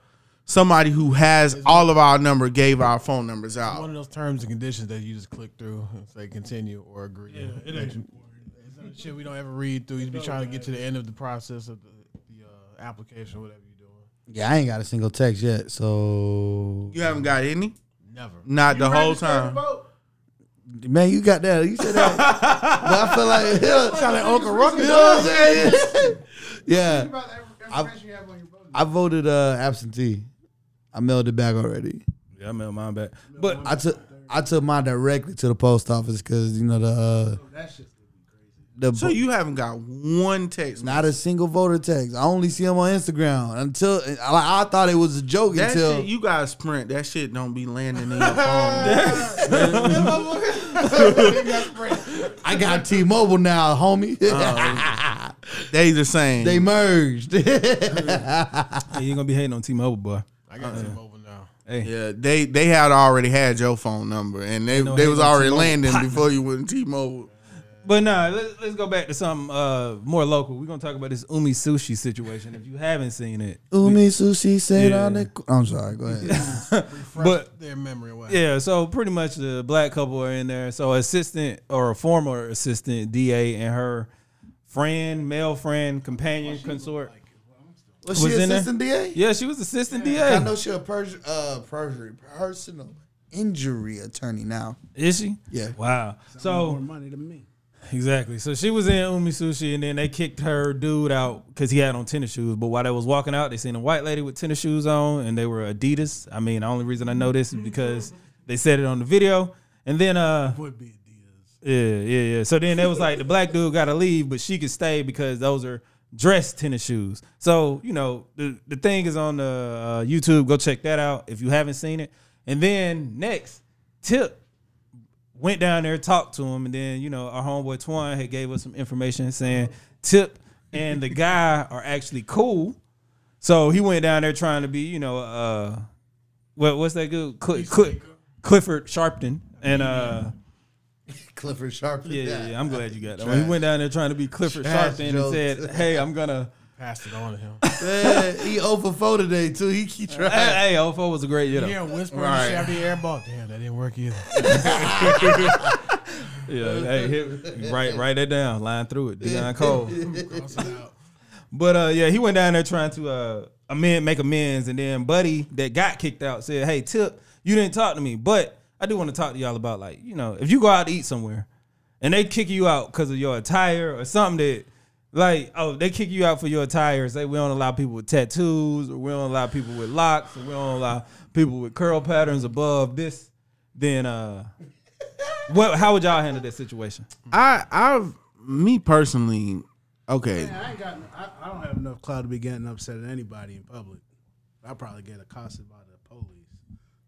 somebody who has all of our number gave our phone numbers out. One of those terms and conditions that you just click through and say continue or agree. Yeah, it ain't It's shit we don't ever read through. You be trying to get to the end of the process of the, the uh, application, whatever you're doing. Yeah, I ain't got a single text yet. So You haven't got any, Never. not the whole time. man, you got that. You said that. but I feel like Sound like Uncle Ruckus. You know what I'm saying? yeah. I voted uh, absentee. I mailed it back already. Yeah, I mailed mine back. But I took I took mine directly to the post office because you know the uh, the So you haven't got one text. not a single voter text. I only see them on Instagram until like, I thought it was a joke That until shit, you guys Sprint. That shit don't be landing in your phone. I got T-Mobile now, homie. they the same. they merged. hey, you gonna be hating on T-Mobile, boy. I got T-Mobile now. Hey, yeah, they they had already had your phone number, and they no they was already T-Mobile. landing Partner. before you went to T-Mobile. but nah, let's, let's go back to something uh, more local. We're gonna talk about this Umi Sushi situation. If you haven't seen it, Umi sushi said Yeah. on the. I'm sorry. Go ahead. but Their memory away. Yeah, so pretty much the black couple are in there. So assistant or a former assistant DA and her friend, male friend, companion, consort. Was Was she in there? assistant DA? Yeah, she was assistant I DA. I know she a pers- uh, perjury, personal injury attorney now. Is she? Yeah. Wow. So more money than me. exactly. So she was in Umi Sushi, and then they kicked her dude out because he had on tennis shoes. But while they was walking out, they seen a white lady with tennis shoes on, and they were Adidas. I mean, the only reason I know this is because they said it on the video. And then uh, Would be Adidas. Yeah, yeah, yeah. So then it was like the black dude got to leave, but she could stay because those are dress tennis shoes. So you know the the thing is on the uh, YouTube. Go check that out if you haven't seen it. And then next, Tip went down there, talked to him, and then you know our homeboy Twan had gave us some information saying Tip and the guy are actually cool. So he went down there trying to be, you know, uh, what what's that good Cl- Cl- Clifford Sharpton and uh. Clifford Sharp. Yeah, yeah, yeah. I'm glad you got that. one. He went down there trying to be Clifford Trash Sharpton and jokes. said, "Hey, I'm gonna." Passed it on to him. Man, he over four today too. He keep Hey, trying. hey, Ofo was a great you know. Yeah, whisper Right. right. the air ball. Damn, that didn't work either. Yeah, hey, hit, write write that down, line through it. Deon Cole. Cross it out. But uh, yeah, he went down there trying to uh amend, make amends, and then Buddy that got kicked out said, "Hey, Tip, you didn't talk to me, but I do want to talk to y'all about like you know if you go out to eat somewhere, and they kick you out because of your attire or something that." Like, oh, they kick you out for your attire. Say we don't allow people with tattoos, or we don't allow people with locks, or we don't allow people with curl patterns above this. Then, uh, what? How would y'all handle that situation? I I me personally, okay. I ain't got. I, I don't have enough clout to be getting upset at anybody in public. I probably get accosted by the police,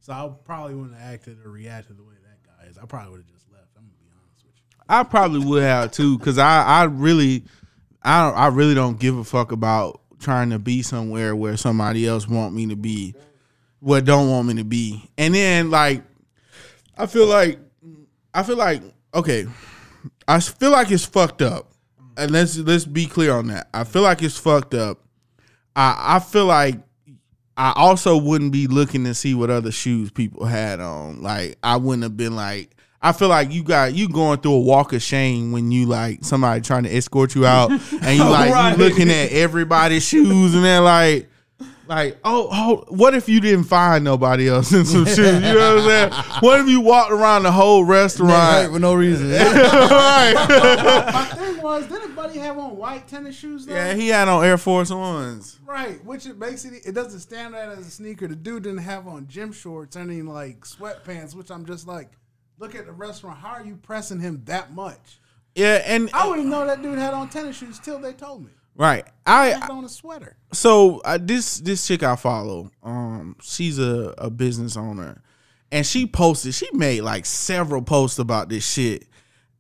so I probably wouldn't have acted or reacted the way that guy is. I probably would have just left. I'm gonna be honest with you. I probably would have too, because I I really I don't, I really don't give a fuck about trying to be somewhere where somebody else want me to be, what don't want me to be. And then like, I feel like, I feel like okay, I feel like it's fucked up. And let's let's be clear on that. I feel like it's fucked up. I I feel like I also wouldn't be looking to see what other shoes people had on. Like I wouldn't have been like I feel like you got you going through a walk of shame when you like somebody trying to escort you out and you like Right. you looking at everybody's shoes and they're like like oh oh what if you didn't find nobody else in some shoes? You know what I'm saying? What if you walked around the whole Right, restaurant? for no reason. right. My thing was, didn't Buddy have on white tennis shoes? Though? Yeah, he had on Air Force Ones. Right, which it makes it it doesn't stand out as a sneaker. The dude didn't have on gym shorts and any like sweatpants, which I'm just like, look at the restaurant. How are you pressing him that much? Yeah, and I wouldn't know that dude had on tennis shoes till they told me. Right. I had on a sweater. so uh, this this chick I follow, um, she's a, a business owner, and she posted. She made like several posts about this shit,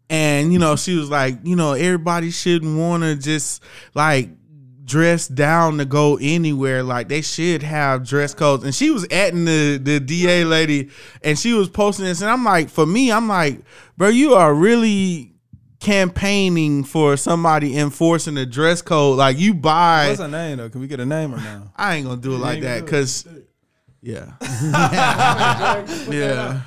and you know she was like, you know, everybody shouldn't want to just like dress down to go anywhere. Like they should have dress codes. And she was atting the the DA lady, and she was posting this, and I'm like, for me, I'm like, bro, you are really campaigning for somebody enforcing a dress code like you buy What's her name though? Can we get a name or no? I ain't gonna do it like that because, yeah, yeah,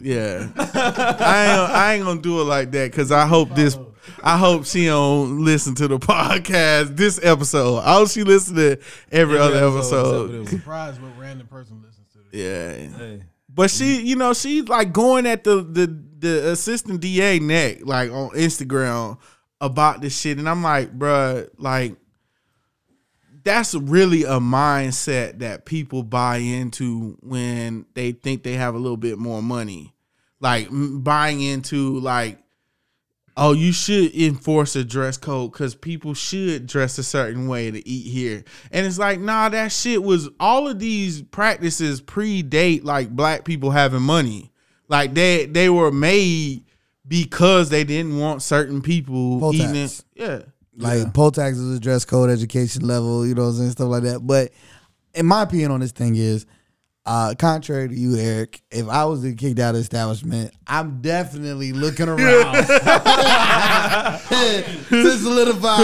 yeah. I ain't, I ain't gonna do it like that because I hope this, I hope she don't listen to the podcast this episode. I hope she listen to every, other episode. Surprised what random person listens to this. Yeah, Hey, but she, you know, she's like going at the the the assistant DA neck like on Instagram about this shit, and I'm like, bruh, like that's really a mindset that people buy into when they think they have a little bit more money, like buying into like. Oh, you should enforce a dress code because people should dress a certain way to eat here. And it's like, nah, that shit was all of these practices predate like black people having money. Like they they were made because they didn't want certain people Poll eating tax. it. Yeah. Like poll tax is a dress code, education level, you know what I'm saying, stuff like that. But in my opinion on this thing is, uh, contrary to you, Eric, if I was to kick out of establishment, I'm definitely looking around to solidify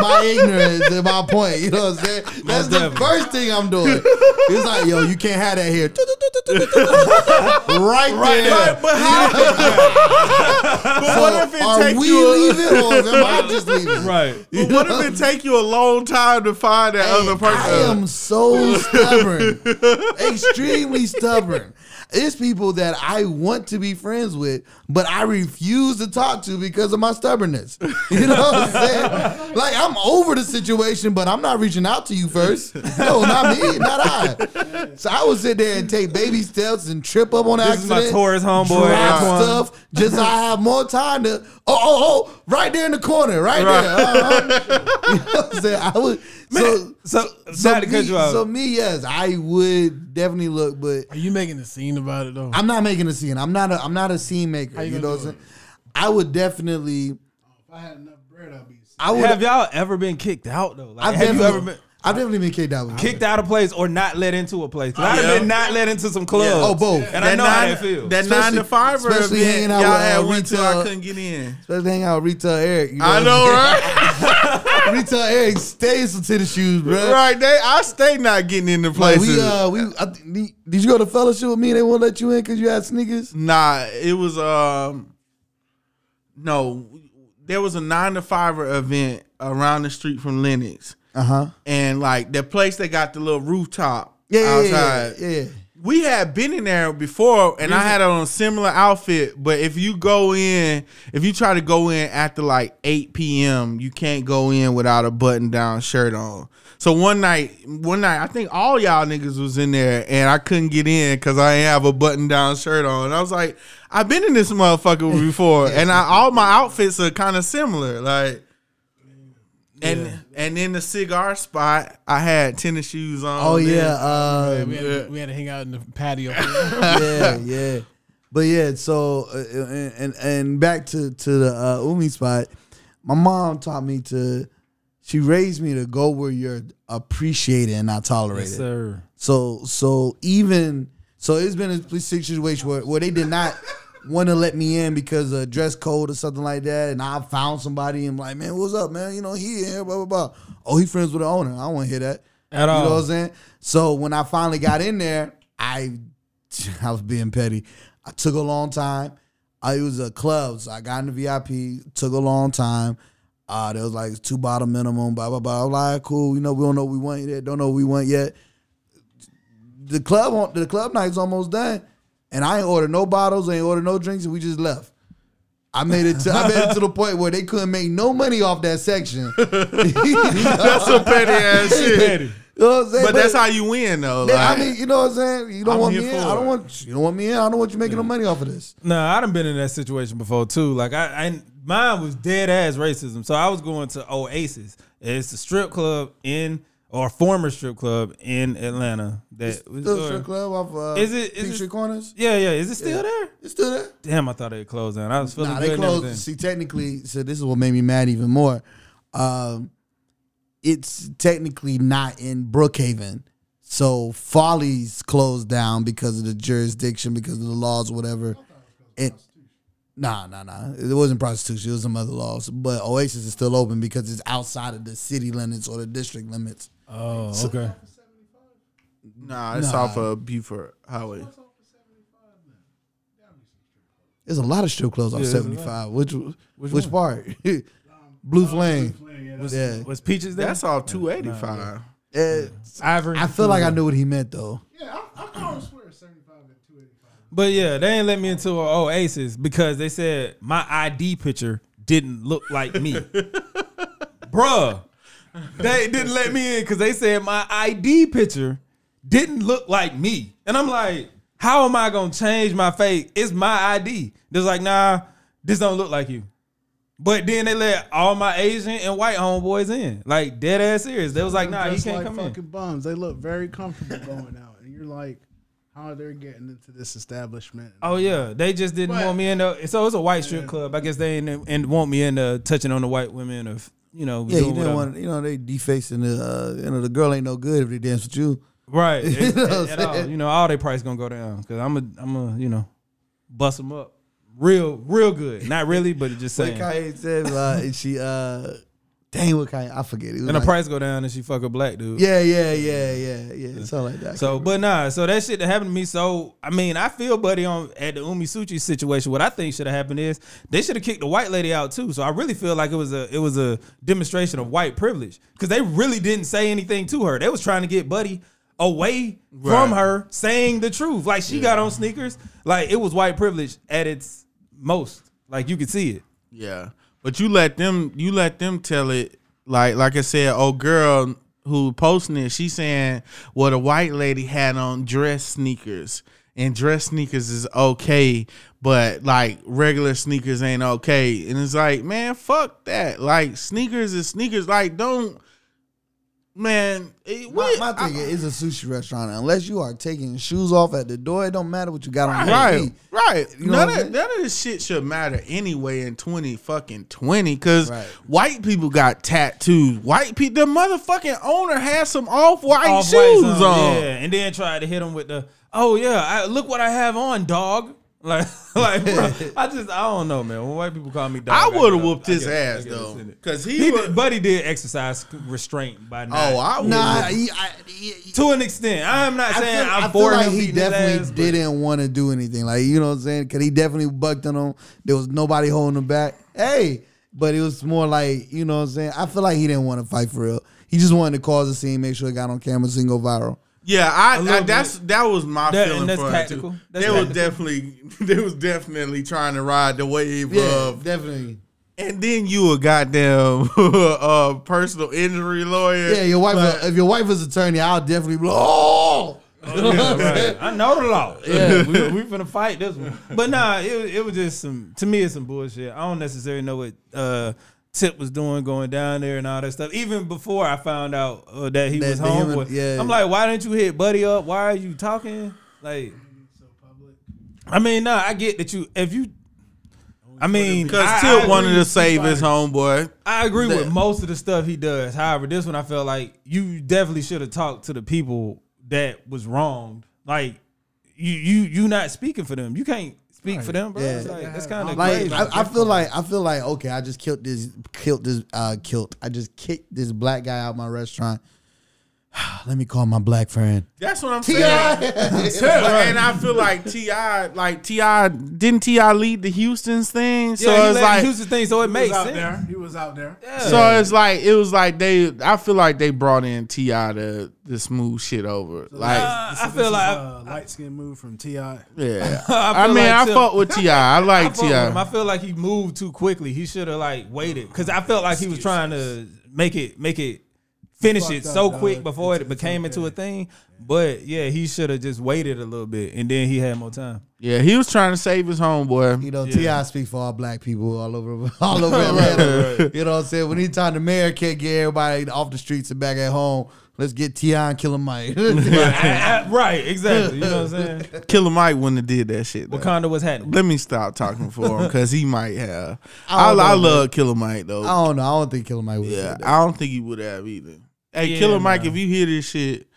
my ignorance and my point. You know what I'm saying? That's the first thing I'm doing. It's like, yo, you can't have that here. right there. But how? but So what if it are take we you? A, leaving or am I just leaving? right. but what if it take you a long time to find that other person? I am so stubborn, extremely stubborn. It's people that I want to be friends with, but I refuse to talk to because of my stubbornness. You know what I'm saying? Like I'm over the situation, but I'm not reaching out to you first. No, not me, not I. So I would sit there and take baby steps and trip up on This is accident. my Taurus homeboy, drop stuff just so I have more time to. Oh, oh, oh! Right there in the corner, right, there. Uh-huh. You know what I'm saying? I would. So, So, so not to cut me, you so me, yes, I would definitely look, but Are you making a scene about it though? I'm not making a scene. I'm not a I'm not a scene maker. you You, know what I'm saying? I would definitely If I had enough bread, I'd be. I would have y'all ever been kicked out though? Like, I've have you ever been I've definitely been kicked out kicked out of place or not let into a place? 'Cause I've Yeah. been not let into some clubs. Oh, both. And I know how that feels. That Especially- nine to five especially event hanging out y'all with, had uh, went to, I couldn't get in. Especially hanging out with retail Eric. You know I know, right? retail Eric stays some tennis shoes, bro. right. They, I stay not getting into Like places. we uh we I, th- did you go to fellowship with me? They won't let you in because you had sneakers. Nah, it was um no, there was a nine to five event around the street from Lenox. Uh huh. And like the place they got the little rooftop Yeah, yeah, yeah, outside. yeah, yeah. We had been in there before and I had on a similar outfit, but if you go in, if you try to go in after like 8 p.m., you can't go in without a button down shirt on. So one night, one night, I think all y'all niggas was in there and I couldn't get in because I didn't have a button down shirt on. And I was like, I've been in this motherfucker before and I, all my outfits are kind of similar. Like, and and in the cigar spot, I had tennis shoes on. Oh then. yeah, uh, we, had to, we had to hang out in the patio. yeah, yeah. But yeah, so uh, and and and back to to the uh, Umi spot. My mom taught me to She raised me to go where you're appreciated and not tolerated. Yes, sir. So so even so, it's been a police situation where, where they did not want to let me in because of dress code or something like that, and I found somebody and I'm like, man, what's up, man? You know, he in here, blah blah blah. Oh, he friends with the owner. I don't want to hear that At You all. know what I'm saying? So when I finally got in there, I I was being petty. I took a long time. I, was a club, so I got in the VIP. Took a long time. Uh, there was like two bottle minimum, blah blah blah. I was like, cool. You know, we don't know what we want yet. Don't know what we want yet. The club, the club night's almost done, and I ain't ordered no bottles, I ain't ordered no drinks, and we just left. I made it. To, I made it to the point where they couldn't make no money off that section. That's some petty ass shit. You know what I'm saying? But that's how you win, though. Then, I mean, you know what I'm saying? You don't I'm want me in. for I don't want you don't want me in. I don't want you making no mm. money off of this. Nah, I done been in that situation before too. Like I, I mine was dead ass racism. So I was going to Oasis. It's a strip club in or former strip club in Atlanta. That was, Still or- strip club off uh, Is it- is Peachtree it- Corners? Yeah, yeah. Is it still there? It's still there. Damn, I thought they had closed down. I was feeling Nah, good they closed. everything. See, technically, so this is what made me mad even more. Um, it's technically not in Brookhaven. So Follies closed down because of the jurisdiction, because of the laws, whatever. It, nah, nah, nah. It wasn't prostitution. It was some other laws. But Oasis is still open because it's outside of the city limits or the district limits. Oh, okay. Nah, it's Nah. off of Buford Highway. There's a lot of strip clubs on Yeah, 75. Which which, one? part? Blue Flame. Was, Yeah. was Peaches there? That's off 285. Eh, Ivory. I feel like I knew what he meant though. Yeah, I, I kind of swear 75 and 285. But yeah, they ain't let me into a Oasis because they said my ID picture didn't look like me. Bruh. They didn't let me in because they said my ID picture didn't look like me. And I'm like, how am I gonna change my face? It's my ID. They're like, nah, this don't look like you. But then they let all my Asian and white homeboys in. Like dead ass serious. They was like, nah, he can't like come fucking in. bums. They look very comfortable going out, and you're like, how are they getting into this establishment? Oh yeah, they just didn't But- want me in the. So it's a white strip club. I guess they didn't and want me in the touching on the white women or you know. Yeah, you didn't whatever. want you know they defacing the uh, you know the girl ain't no good if they dance with you. right. You know at- at all. You know, all their price gonna go down because I'm a I'm a you know bust them up real real good. Not really, but it just saying. Kanye said, uh, she uh, dang what Kanye I forget. It was And the price go down and she fuck a black dude. Yeah, yeah, yeah, yeah, yeah. Something like that. So, but nah, so that shit that happened to me. So, I mean, I feel, buddy, on at the Umi Sushi situation. What I think should have happened is they should have kicked the white lady out too. So, I really feel like it was a it was a demonstration of white privilege because they really didn't say anything to her. They was trying to get Buddy away from her saying the truth. Like she got on sneakers. Like it was white privilege at its most. Like you could see it. Yeah, but you let them you let them tell it like like I said. Oh, girl who posting it, she saying, "Well, the white lady had on dress sneakers, and dress sneakers is okay, but like regular sneakers ain't okay." And it's like, man, fuck that. Like sneakers is sneakers. Like don't, man. It, my, my thing is, it's a sushi restaurant. Unless you are taking shoes off at the door, it don't matter what you got on Right, feet. right. You know none what I'm of none of this shit should matter anyway in twenty fucking twenty. Cause Right. white people got tattoos. White people, the motherfucking owner has some off white shoes zone, on. Yeah, and then tried to hit him with the, oh yeah, I, look what I have on, dog. Like, like, bro, I just, I don't know, man. When white people call me dog, I would have whooped his ass though, cause he, He was. did, Buddy did exercise restraint by now. oh, I would. Nah, he, I, he, to an extent. I'm not I saying feel, I'm I for feel like he definitely ass, didn't want to do anything. Like you know what I'm saying? Because he definitely bucked on him. There was nobody holding him back. Hey, but it was more like you know what I'm saying. I feel like he didn't want to fight for real. He just wanted to cause a scene, make sure it got on camera, so go viral. Yeah, I, I that's that was my That- feeling that's for tactical. it too. That's they was definitely they was definitely trying to ride the wave Yeah, of definitely. and then you a goddamn uh personal injury lawyer. Yeah, your wife. Like- if your wife was attorney, I'll definitely be like, oh. Yeah, right. I know the law. Yeah, we, we finna fight this one. But nah, it, was- it was just some. To me, it's some bullshit. I don't necessarily know what uh, Tip was doing going down there and all that stuff. Even before I found out uh, that he That- was that home and- with, yeah. I'm like, why didn't you hit Buddy up? Why are you talking? Like, So public. I mean, nah, I get that you if you I mean, Because I- I wanted to save his Spike. homeboy. I agree The- with most of the stuff he does. However, this one I felt like you definitely should have talked to the people that was wronged. Like you, you, you not speaking for them. You can't speak for them, bro. Yeah. It's like, that's kind of Like crazy. I, I feel like I feel like okay, I just killed this killed this uh killed. I just kicked this black guy out my restaurant. Let me call my black friend. That's what I'm T.I. saying. and I feel like T.I., like T.I., didn't T.I. lead the Houston's thing? So yeah, he it's let like, the Houston thing, so it He makes was out sense. there. He was out there. Yeah. so it's like it was like they. I feel like they brought in T.I. to to smooth shit over. Like, Uh, I feel like a light skin move from Ti. yeah. I I, mean, like I Tip- fuck with Ti. I I, like fuck. Ti. I feel like he moved too quickly. He should have like waited because I felt like he was trying to make it make it finish it so up, dog. quick before it It's- it's became into a thing. But yeah, he should have just waited a little bit and then he had more time. Yeah, he was trying to save his homeboy. You know, Yeah. T.I. speak for all black people all over all over Atlanta. You know what I'm saying? When anytime the mayor can't get everybody off the streets and back at home, let's get T.I. and Killer Mike. right, exactly. You know what I'm saying? Killer Mike wouldn't have did that shit. though. Wakanda was happening. Let me stop talking for him because he might have. I I, don't I, love Killer Mike though. I don't know. I don't think Killer Mike would. Yeah, Yeah, I don't think he would have either. Hey, Yeah, Killer Mike, nah. if you hear this shit,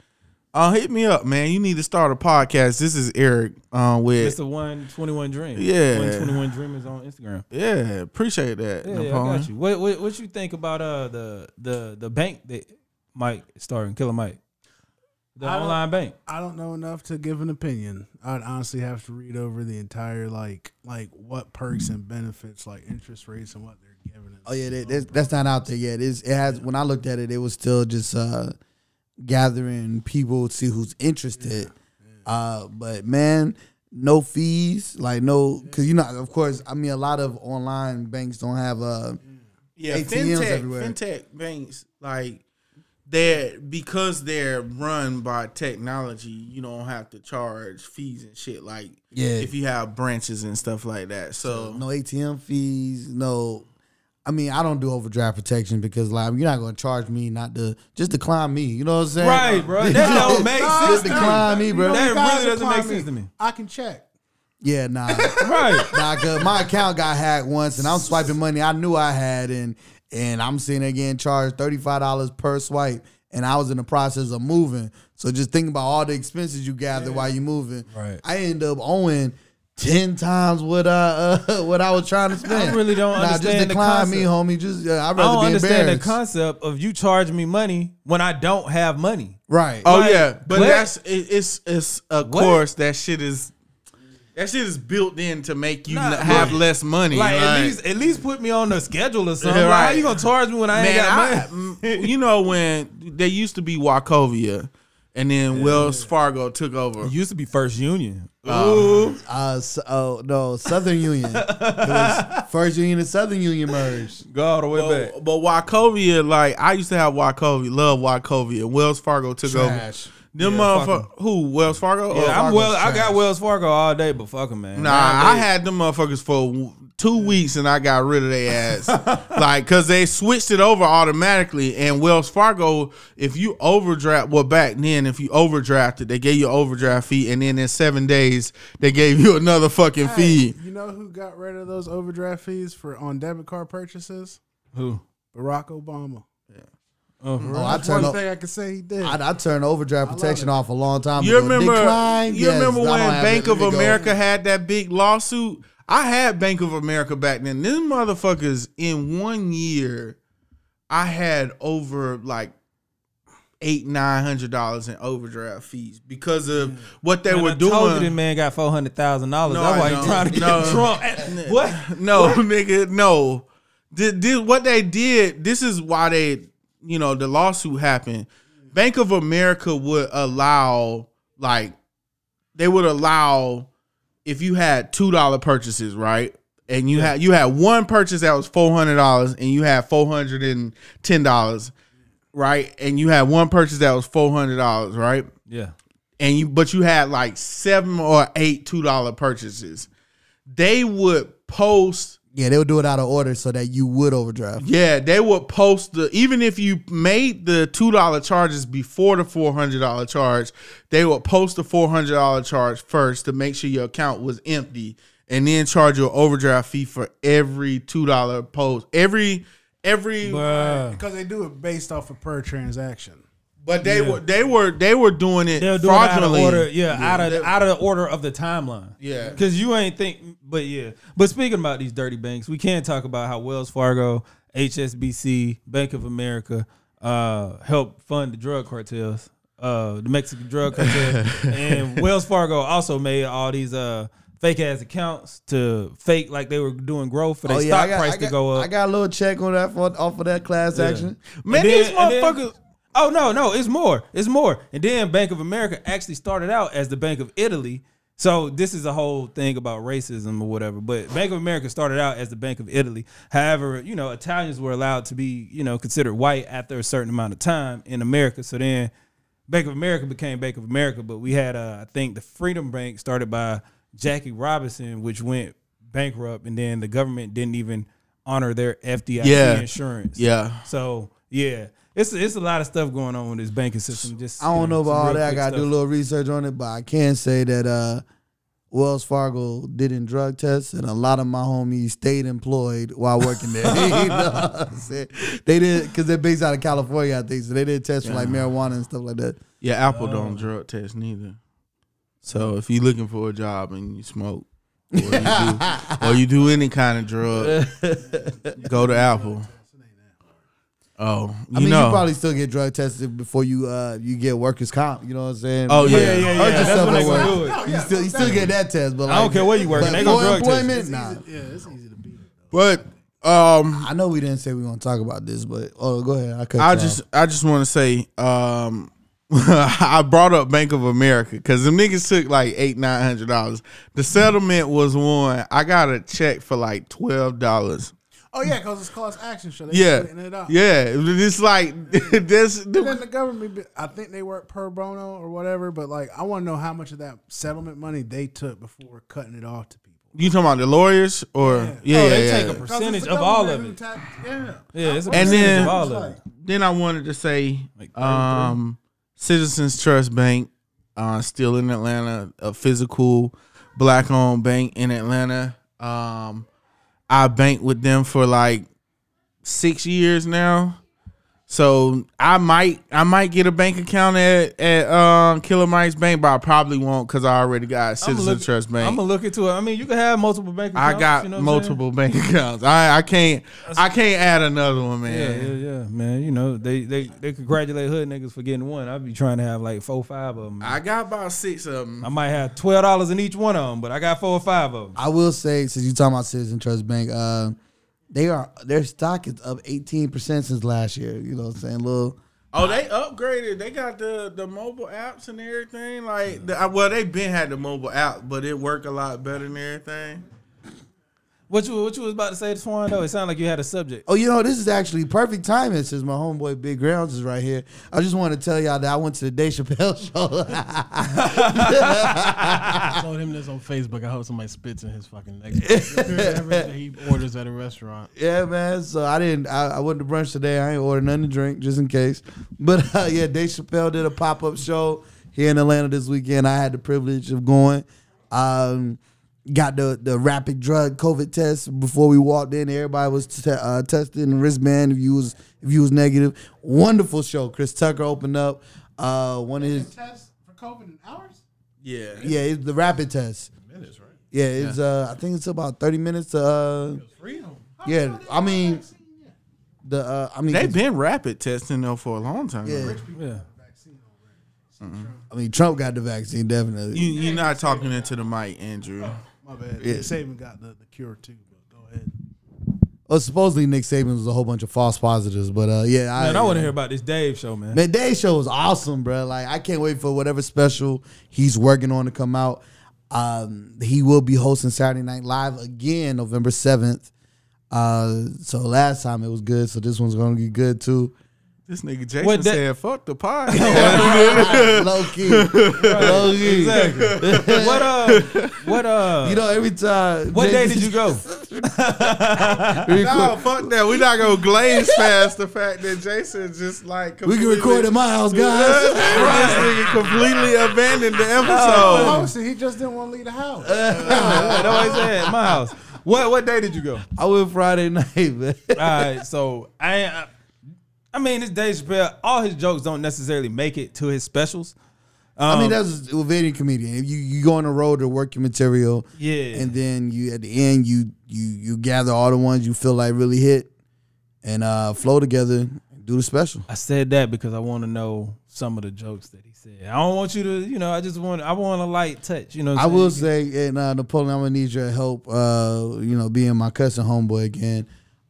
uh, hit me up, man. You need to start a podcast. This is Eric uh, with. Mr. One Twenty One Dream. Yeah. One Twenty One Dream is on Instagram. Yeah, appreciate that. Yeah, yeah, I got you. What, what what you think about uh the the the bank that Mike starting Killer Mike, the I online bank? I don't know enough to give an opinion. I'd honestly have to read over the entire like like what perks and benefits, like interest rates and what they're giving. and Oh yeah, that, that's, that's not out there yet. It's, it has. When I looked at it, it was still just uh, gathering people to see who's interested. Uh, but man, no fees, like no, because you know, of course, I mean, a lot of online banks don't have uh, Yeah, ATMs fintech, everywhere. fintech banks like they're because they're run by technology. You don't have to charge fees and shit like Yeah. if you have branches and stuff like that. So no ATM fees, no. I mean, I don't do overdraft protection because like you're not going to charge me not to just decline me. You know what I'm saying? Right, bro. That don't make Just sense. to me. decline me, bro. That really doesn't make sense to me. I can check. Yeah, nah. Right. Nah, cause my account got hacked once, and I'm swiping money I knew I had, and and I'm sitting again charged thirty five dollars per swipe, and I was in the process of moving. So just think about all the expenses you gather while you're moving. Right. I end up owing ten times what I uh, what I was trying to spend. I really don't understand. nah, understand just the decline me, homie. Just uh, I'd I rather don't be understand the concept of you charging me money when I don't have money. right. Oh Like, yeah, but what? that's it, it's it's of What? course that shit is that shit is built in to make you Nah, n- have but- less money. Like, at least at least put me on the schedule or something. Yeah, Like, how right. you gonna charge me when I ain't man, I, got money? mm, you know when there used to be Wachovia, and then Wells Fargo took over. It used to be First Union. Oh. Ooh. Uh, so, oh no, Southern Union. it was First Union and Southern Union merged. Go all the way back. But, but Wachovia, like I used to have Wachovia, love Wachovia. And Wells Fargo took over. Them Yeah, motherfuckers, who Wells Fargo? Yeah, Oh, I'm Fargo's well. I got. Wells Fargo all day, but fuck 'em, man. Nah, Nine I had them motherfuckers for w- two weeks and I got rid of their ass. like, cause they switched it over automatically. And Wells Fargo, if you overdraft, well, back then, if you overdrafted, they gave you an overdraft fee. And then in seven days, they gave you another fucking fee. You know who got rid of those overdraft fees for on debit card purchases? Who? Barack Obama. Yeah. Oh, Oh, I That's turned one o- thing I can say he did. I, I turned overdraft protection off a long time You ago. remember? Decline, you yes, remember I don't when Bank of Let me go. America had that big lawsuit? I had Bank of America back then. Them motherfuckers in one year, I had over like eight nine hundred dollars in overdraft fees because of what they Man, were I doing. told you this man got four hundred thousand dollars. No, That's why he trying to get No. Trump. what? No, nigga, no. Did, did what they did? This is why they, you know, the lawsuit happened. Bank of America would allow, like, they would allow if you had two dollar purchases, right? And you had you had one purchase that was four hundred dollars, and you had four hundred and ten dollars, right? And you had one purchase that was four hundred dollars, right? Yeah. and you but you had like seven or eight two dollar purchases they would post Yeah, they would do it out of order so that you would overdraft. yeah they would post the even if you made the two dollar charges before the four hundred dollar charge they would post the four hundred dollar charge first to make sure your account was empty and then charge you an overdraft fee for every two dollar post. Every every Bruh. because they do it based off of per transaction. But they Yeah. were they were they were doing it They'll do it out of order, yeah, out of out of the order of the timeline. Yeah. because you ain't think, but yeah. But speaking about these dirty banks, we can't talk about how Wells Fargo, HSBC, Bank of America, uh, help fund the drug cartels, uh, the Mexican drug cartel, and Wells Fargo also made all these uh fake ass accounts to fake like they were doing growth for their stock Oh, I got, price got, to go up. I got a little check on that for, off of that class action. Man, these then- and then- motherfuckers. Oh no, no, it's more. It's more. And then Bank of America actually started out as the Bank of Italy. So this is a whole thing about racism or whatever. But Bank of America started out as the Bank of Italy. However, you know, Italians were allowed to be, you know, considered white after a certain amount of time in America. So then Bank of America became Bank of America. But we had, uh, I think, the Freedom Bank started by Jackie Robinson, which went bankrupt, and then the government didn't even honor their FDIC Yeah. insurance. Yeah. So yeah, it's it's a lot of stuff going on with this banking system. Just I don't know some about all that. I got to do a little research on it, but I can say that uh, Wells Fargo didn't drug tests, and a lot of my homies stayed employed while working there. you know what I'm? They did because they're based out of California, I think. So they did test for like marijuana and stuff like that. Yeah, Apple don't drug test neither. So if you're looking for a job and you smoke, or you do, or you do any kind of drug, go to Apple. Oh, you I mean, know. you probably still get drug tested before you uh you get workers comp. You know what I'm saying? Oh, yeah. Yeah, yeah, yeah. Hurt That's yourself when they gonna work. do it. You still you still get that test, but I don't care where you work. but They gonna for drug test you. employment, nah. Yeah, it's easy to beat. but um, I know we didn't say we are gonna talk about this, but oh, go ahead. I cut. I just off. I just want to say um I brought up Bank of America because the niggas took like eight nine hundred dollars. The settlement was one. I got a check for like twelve dollars. Oh yeah, because it's class action. So they Yeah, it up. yeah. It's like this. And then the government, I think they work per bono or whatever. But like, I want to know how much of that settlement money they took before cutting it off to people. You talking about the lawyers or yeah, yeah, Oh, they yeah. take a 'Cause it's percentage of all of government it. tax- yeah. Yeah, it's a And percentage then- of all of it. Then I wanted to say, Like um, Citizens Trust Bank, uh, still in Atlanta, a physical black-owned bank in Atlanta. Um, I banked with them for like six years now. So I might I might get a bank account at at um, Killer Mike's Bank, but I probably won't because I already got Citizens Trust Bank. I'm gonna look into it. I mean, you can have multiple bank I accounts. got you know I'm saying? multiple bank accounts. I I can't I can't add another one, man. yeah, yeah, yeah, man. You know, they they they congratulate hood niggas for getting one. I'd be trying to have like four, five of them. I, I got about six of them. I might have twelve dollars in each one of them, but I got four or five of them. I will say, since you talking about Citizen Trust Bank, uh, they are their stock is up eighteen percent since last year. You know what I'm saying? Little Oh, they upgraded. They got the the mobile apps and everything. Like, the, well, they been had the mobile app, but it work a lot better than everything. What you what you was about to say, Swan? Though it sounded like you had a subject. Oh, you know, this is actually perfect timing since my homeboy Big Grounds is right here. I just want to tell y'all that I went to the Dave Chappelle show. I told him this on Facebook. I hope somebody spits in his fucking neck. He orders at a restaurant. yeah, man. So I didn't. I, I went to brunch today. I ain't ordered nothing to drink just in case. But uh, yeah, Dave Chappelle did a pop up show here in Atlanta this weekend. I had the privilege of going. Um, got the the rapid drug COVID test before we walked in. Everybody was te- uh, tested and wristband if you was if you was negative. Wonderful show. Chris Tucker opened up. Uh, one of his Test for COVID in hours. Yeah, yeah, it's the rapid test. Minutes, right? Yeah, it's uh, I think it's about thirty minutes. To, uh, Freedom. yeah, I mean the uh, I mean they've been rapid testing though for a long time. yeah. Yeah. I mean Trump got the vaccine definitely. You you're not talking into the mic, Andrew. My bad. Yeah. Nick Saban got the, the cure too. But go ahead. Well, supposedly Nick Saban was a whole bunch of false positives, but uh, yeah, Man, I want to hear about this Dave show, man. Man, Dave show is awesome, bro. Like I can't wait for whatever special he's working on to come out. Um, he will be hosting Saturday Night Live again, November seventh. Uh, so last time it was good, so this one's gonna be good too. This nigga Jason What that- said, "Fuck the pod." Low key, low key. Exactly. what uh? What uh? You know, every time. what day did you go? No, fuck that. We not gonna glaze past the fact that Jason just like We can record at my house, guys. this nigga completely abandoned the Oh, episode. hosted, he just didn't want to leave the house. That's what I said. My house. What what day did you go? I went Friday night, man. All right, so I, I, I mean, it's Dave Chappelle. All his jokes don't necessarily make it to his specials. I Um, mean, that's with any comedian. You you go on the road to work your material, Yeah. and then you at the end you you you gather all the ones you feel like really hit, and uh flow together, and do the special. I said that because I want to know some of the jokes that he said. I don't want you to, you know, I just want I want a light touch. You know, I will say, and uh, Napoleon, I'm gonna need your help. Uh, you know, being my cousin homeboy again.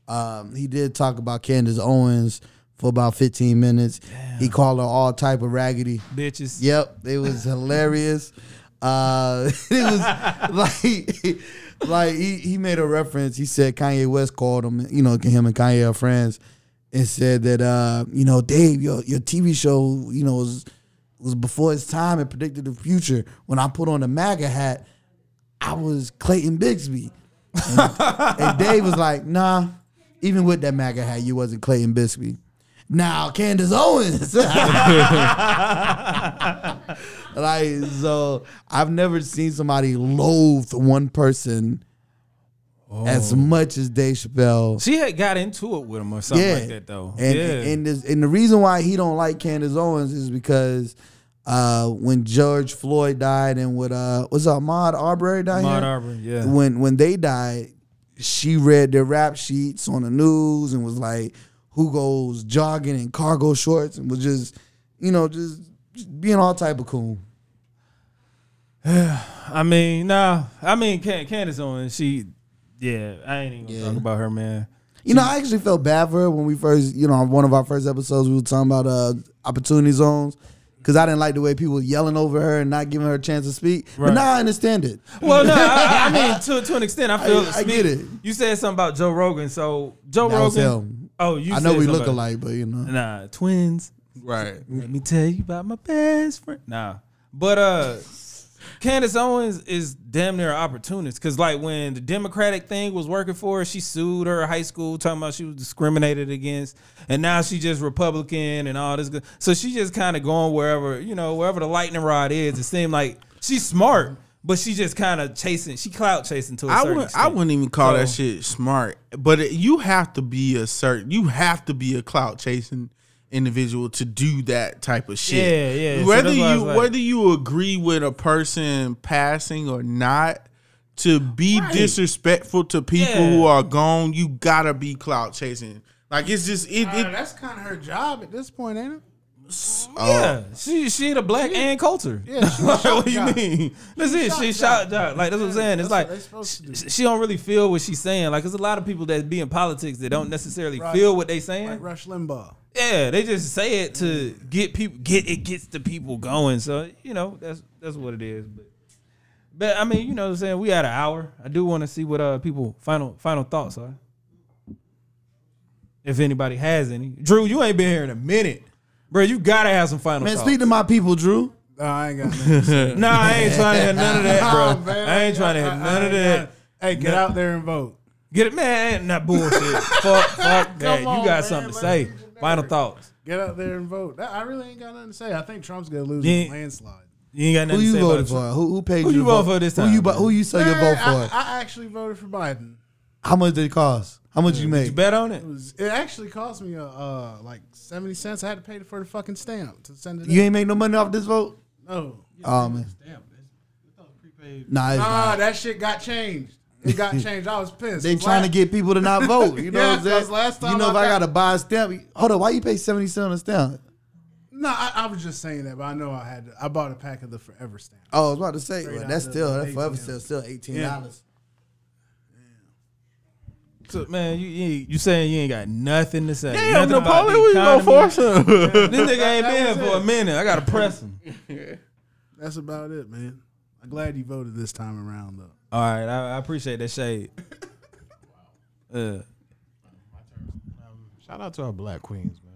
Um, he did talk about Candace Owens for about 15 minutes. He called her all type of raggedy. bitches. Yep, it was hilarious. Uh, it was like, like he, he made a reference. He said Kanye West called him. You know, him and Kanye are friends, and said that uh, you know, Dave, your your TV show, you know, was was before its time and predicted the future. When I put on the MAGA hat, I was Clayton Bigsby, and, and Dave was like, Nah, even with that MAGA hat, you wasn't Clayton Bigsby. Now Candace Owens. like so I've never seen somebody loathe one person as much as Dave Chappelle. She had got into it with him or something yeah, like that though. And yeah. and this, and the reason why he don't like Candace Owens is because uh, when George Floyd died and with uh was Ahmaud Arbery died here? Arbery, yeah. When when they died, she read their rap sheets on the news and was like, "Who goes jogging in cargo shorts?" and was just, you know, just, just being all type of cool. I mean, nah. I mean, Can- Candace Owens, she, yeah. I ain't even gonna Yeah. talk about her, man. You know, I actually felt bad for her when we first, you know, on one of our first episodes, we were talking about uh, opportunity zones. Cause I didn't like the way people were yelling over her and not giving her a chance to speak. But now I understand it. Well, no, I, I mean to to an extent, I feel. I get it. You said something about Joe Rogan, so Joe That Rogan. Him. Oh, you. I know we something look about- alike, but you know. Nah, twins. Right. Let me tell you about my best friend. Nah, but uh, Candace Owens is damn near an opportunist because like when the Democratic thing was working for her, she sued her high school talking about she was discriminated against, and now she just Republican and all this. Good. So she just kind of going wherever you know wherever the lightning rod is. It seemed like she's smart, but she just kind of chasing. She clout chasing to a I certain would I extent. wouldn't even call that shit smart, but it, you have to be a certain you have to be a clout chasing individual to do that type of shit. Yeah, yeah. Whether that's why I you like- whether you agree with a person passing or not, to be disrespectful to people Yeah. who are gone, you gotta be clout chasing. Like it's just it. Uh, it that's kind of her job at this point, ain't it? Yeah, she she the black Ann Coulter. Yeah, she what do you jock. mean? That's it. She shot jock. Like that's what I'm saying. It's That's like they supposed to do. she, she don't really feel what she's saying. Like there's a lot of people that be in politics that don't necessarily Right. feel what they saying. Like Rush Limbaugh. Yeah, they just say it to get people get it gets the people going. So you know that's that's what it is. But but I mean you know what I'm saying we had an hour. I do want to see what uh people final final thoughts are. If anybody has any, Drew, you ain't been here in a minute, bro. You gotta have some final thoughts. Man, thoughts. speak to my people, Drew. No, I ain't got nothing. to say. Nah, I ain't trying to hear none of that, bro. Nah, man, I ain't trying to hear I- I none of ain't that. Hey, get out there and vote. Get it, man. Not bullshit. fuck, fuck that. on, you got man, something to say. me get you Final thoughts. Get out there and vote. I really ain't got nothing to say. I think Trump's gonna lose Yeah. a landslide. You ain't got Who nothing to you say voted about for? Who, who paid Who you you vote vote for this time? Who you, time, who you sell your Man, vote for? I, I actually voted for Biden. How much did it cost? How much you You make? bet on it. It was. It actually cost me a, uh like seventy cents. I had to pay for the fucking stamp to send it. You in. ain't make no money off this vote? no. Oh man. Nah, it's Nah, not. that shit got changed. It got changed. I was pissed. They 'Cause trying to last- get people to not vote. You know Yeah, what I'm saying? 'cause last you time know, I if I got- gotta buy a stamp, hold on, why you pay 70 cents on a stamp? No, I, I was just saying that, but I know I had. To, I bought a pack of the Forever stamp. Oh, I was about to say, well, out that's the- still the that forever ATM. still still eighteen dollars. So, man, you, you you saying you ain't got nothing to say. Damn, nothing about Napoleon, the we gonna economy? force him. This nigga ain't been here for a minute. I gotta press him. That's about it, man. I'm glad you voted this time around, though. All right, I, I appreciate that shade. Uh, Shout out to our black queens, man.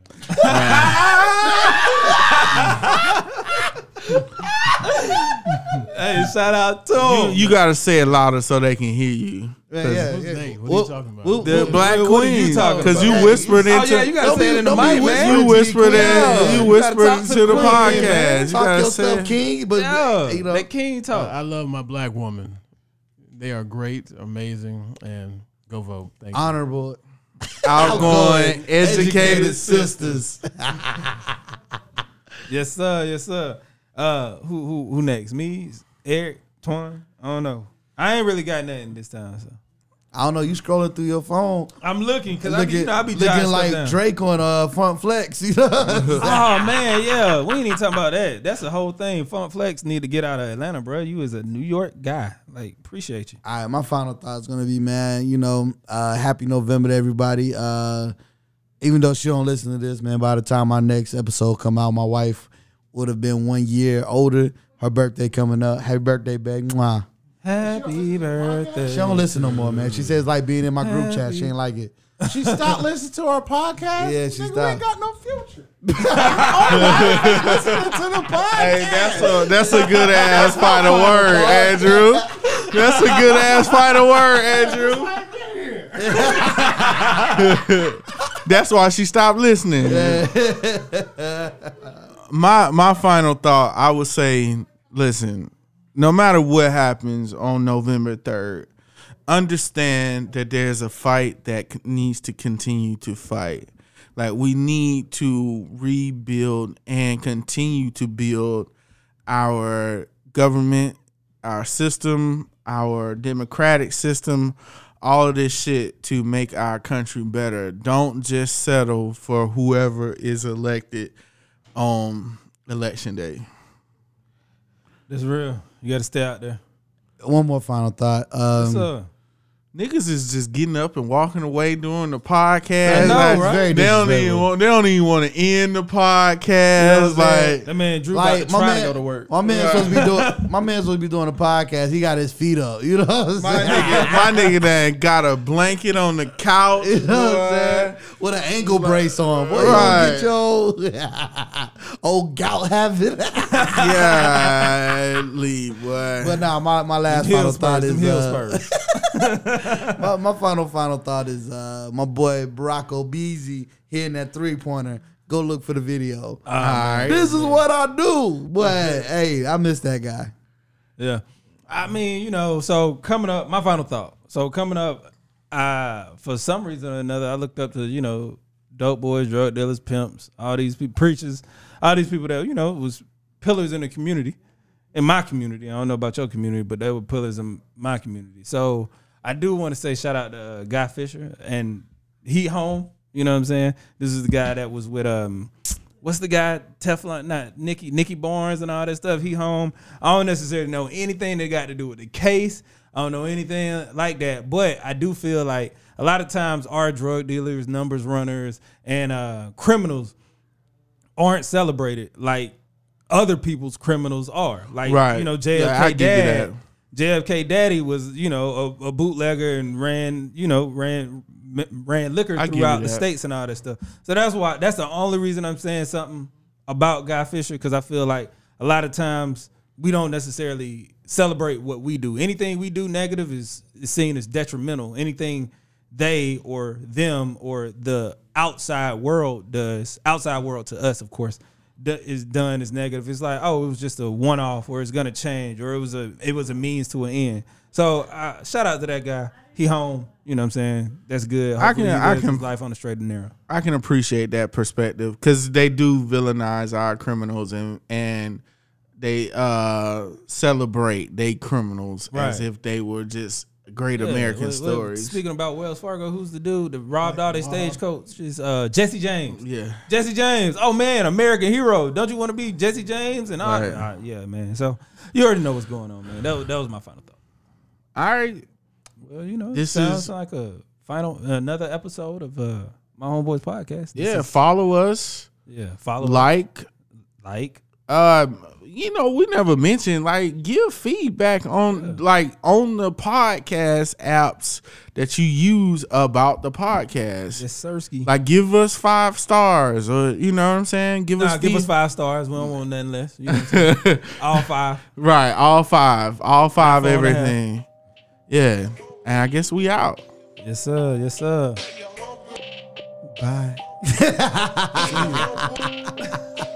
Hey, shout out to You, him. you gotta say it louder so they can hear you. Yeah, yeah, What's yeah. Nate? What are Well, you talking about? well, The well, Black what- what are you Queen, talking because you about? whispered oh into. yeah, you gotta say it in the don't mic, man. you to whispered in. You You gotta whispered talk into the the queen, podcast. man. You Talk gotta your say. King. But Yeah, you know, let King talk. I love my black woman. They are great, amazing, and go vote. Thank you. honorable, Outgoing, educated sisters. Yes, sir. Yes, sir. Uh, who who who next? Me, Eric, Twan. I don't know. I ain't really got nothing this time. So I don't know. You scrolling through your phone, I'm looking because I, be- looking, you know, I be looking like down. Drake on uh Funk Flex. You know, Oh man, yeah. We ain't even talking about that. That's the whole thing. Funk Flex need to get out of Atlanta, bro. You is a New York guy. Like, appreciate you. All right, my final thought is gonna be, man. You know, uh, happy November to everybody. Uh, even though she don't listen to this, man, by the time my next episode come out, my wife would have been one year older. Her birthday coming up. Happy birthday, babe. Mwah. Happy birthday. She don't listen no more, man. She says like being in my group chat. She ain't like it. She stopped listening to our podcast. Yeah, she Nigga, We ain't got no future. Oh listening to the podcast. Hey, that's a that's a good ass final word, Andrew. That's a good ass final word, Andrew. that's why she stopped listening. My my final thought, I would say, listen, no matter what happens on November third, understand that there's a fight that needs to continue to fight. Like we need to rebuild and continue to build our government, our system, our democratic system, all of this shit to make our country better. Don't just settle for whoever is elected on election day. That's real. You got to stay out there. One more final thought. What's Um, up? Niggas is just getting up and walking away doing the podcast. I know, Like, right? They don't even want. They don't even want to end the You know podcast. what like that man Drew like about my to try man, to go to work. my man supposed to be doing. My man supposed to be doing a podcast. He got his feet up. You know what I'm my saying? nigga, my nigga done got a blanket on the couch. You know what I'm saying? With an ankle brace on. Boy, Right. you gonna get your old gout habit. Yeah, leave, boy. but now my, my last final thought is heel uh, spurs. my, my final final thought is uh, my boy Barack Obeezy hitting that three pointer. Go look for the video. All right. this is what I do. But hey, I miss that guy. Yeah. I mean, you know, so coming up, my final thought. So coming up, uh, for some reason or another, I looked up to, you know, dope boys, drug dealers, pimps, all these people, preachers, all these people that, you know, was pillars in the community, in my community. I don't know about your community, but they were pillars in my community. So I do want to say shout out to uh, Guy Fisher and he home. You know what I'm saying? This is the guy that was with um what's the guy Teflon not Nicky Nicky Barnes and all that stuff. He home. I don't necessarily know anything that got to do with the case. I don't know anything like that, but I do feel like a lot of times our drug dealers, numbers runners, and uh, criminals aren't celebrated like other people's criminals are. Like Right. you know, Yeah, JFK you dad. JFK daddy was, you know, a, a bootlegger and ran, you know, ran ran liquor I throughout the states and all that stuff. So that's why that's the only reason I'm saying something about Guy Fisher because I feel like a lot of times we don't necessarily celebrate what we do. Anything we do negative is, is seen as detrimental. Anything they or them or the outside world does, outside world to us, of course, is done is negative. It's like, oh, it was just a one off, or it's gonna change, or it was a it was a means to an end. So uh, shout out to that guy. He home. You know what I'm saying? That's good. I can- I can- life on the straight and narrow. I can appreciate that perspective because they do villainize our criminals and and they uh celebrate they criminals as if they were just great Yeah, American well, well, stories. Speaking about Wells Fargo, who's the dude that robbed all their stagecoach? Is uh, Jesse James. yeah. Jesse James. Oh man, American hero. Don't you want to be Jesse James? And all, Right. all right, yeah, man. So you already know what's going on, man. That was, that was my final thought. All right. Well, you know, This sounds is- like a final another episode of uh, my homeboys podcast. This Yeah. is- follow us. yeah. Follow, Like. like. Uh, you know, we never mentioned like give feedback on like on the podcast apps that you use about the podcast. Yes, Sirski. Like give us five stars or you know what I'm saying? Give Nah, us give us five stars. We don't want nothing less. You know what I'm saying? All five. Right, all five. All five four and a half. everything. Yeah. And I guess we out. Yes, sir. Yes, sir. Bye.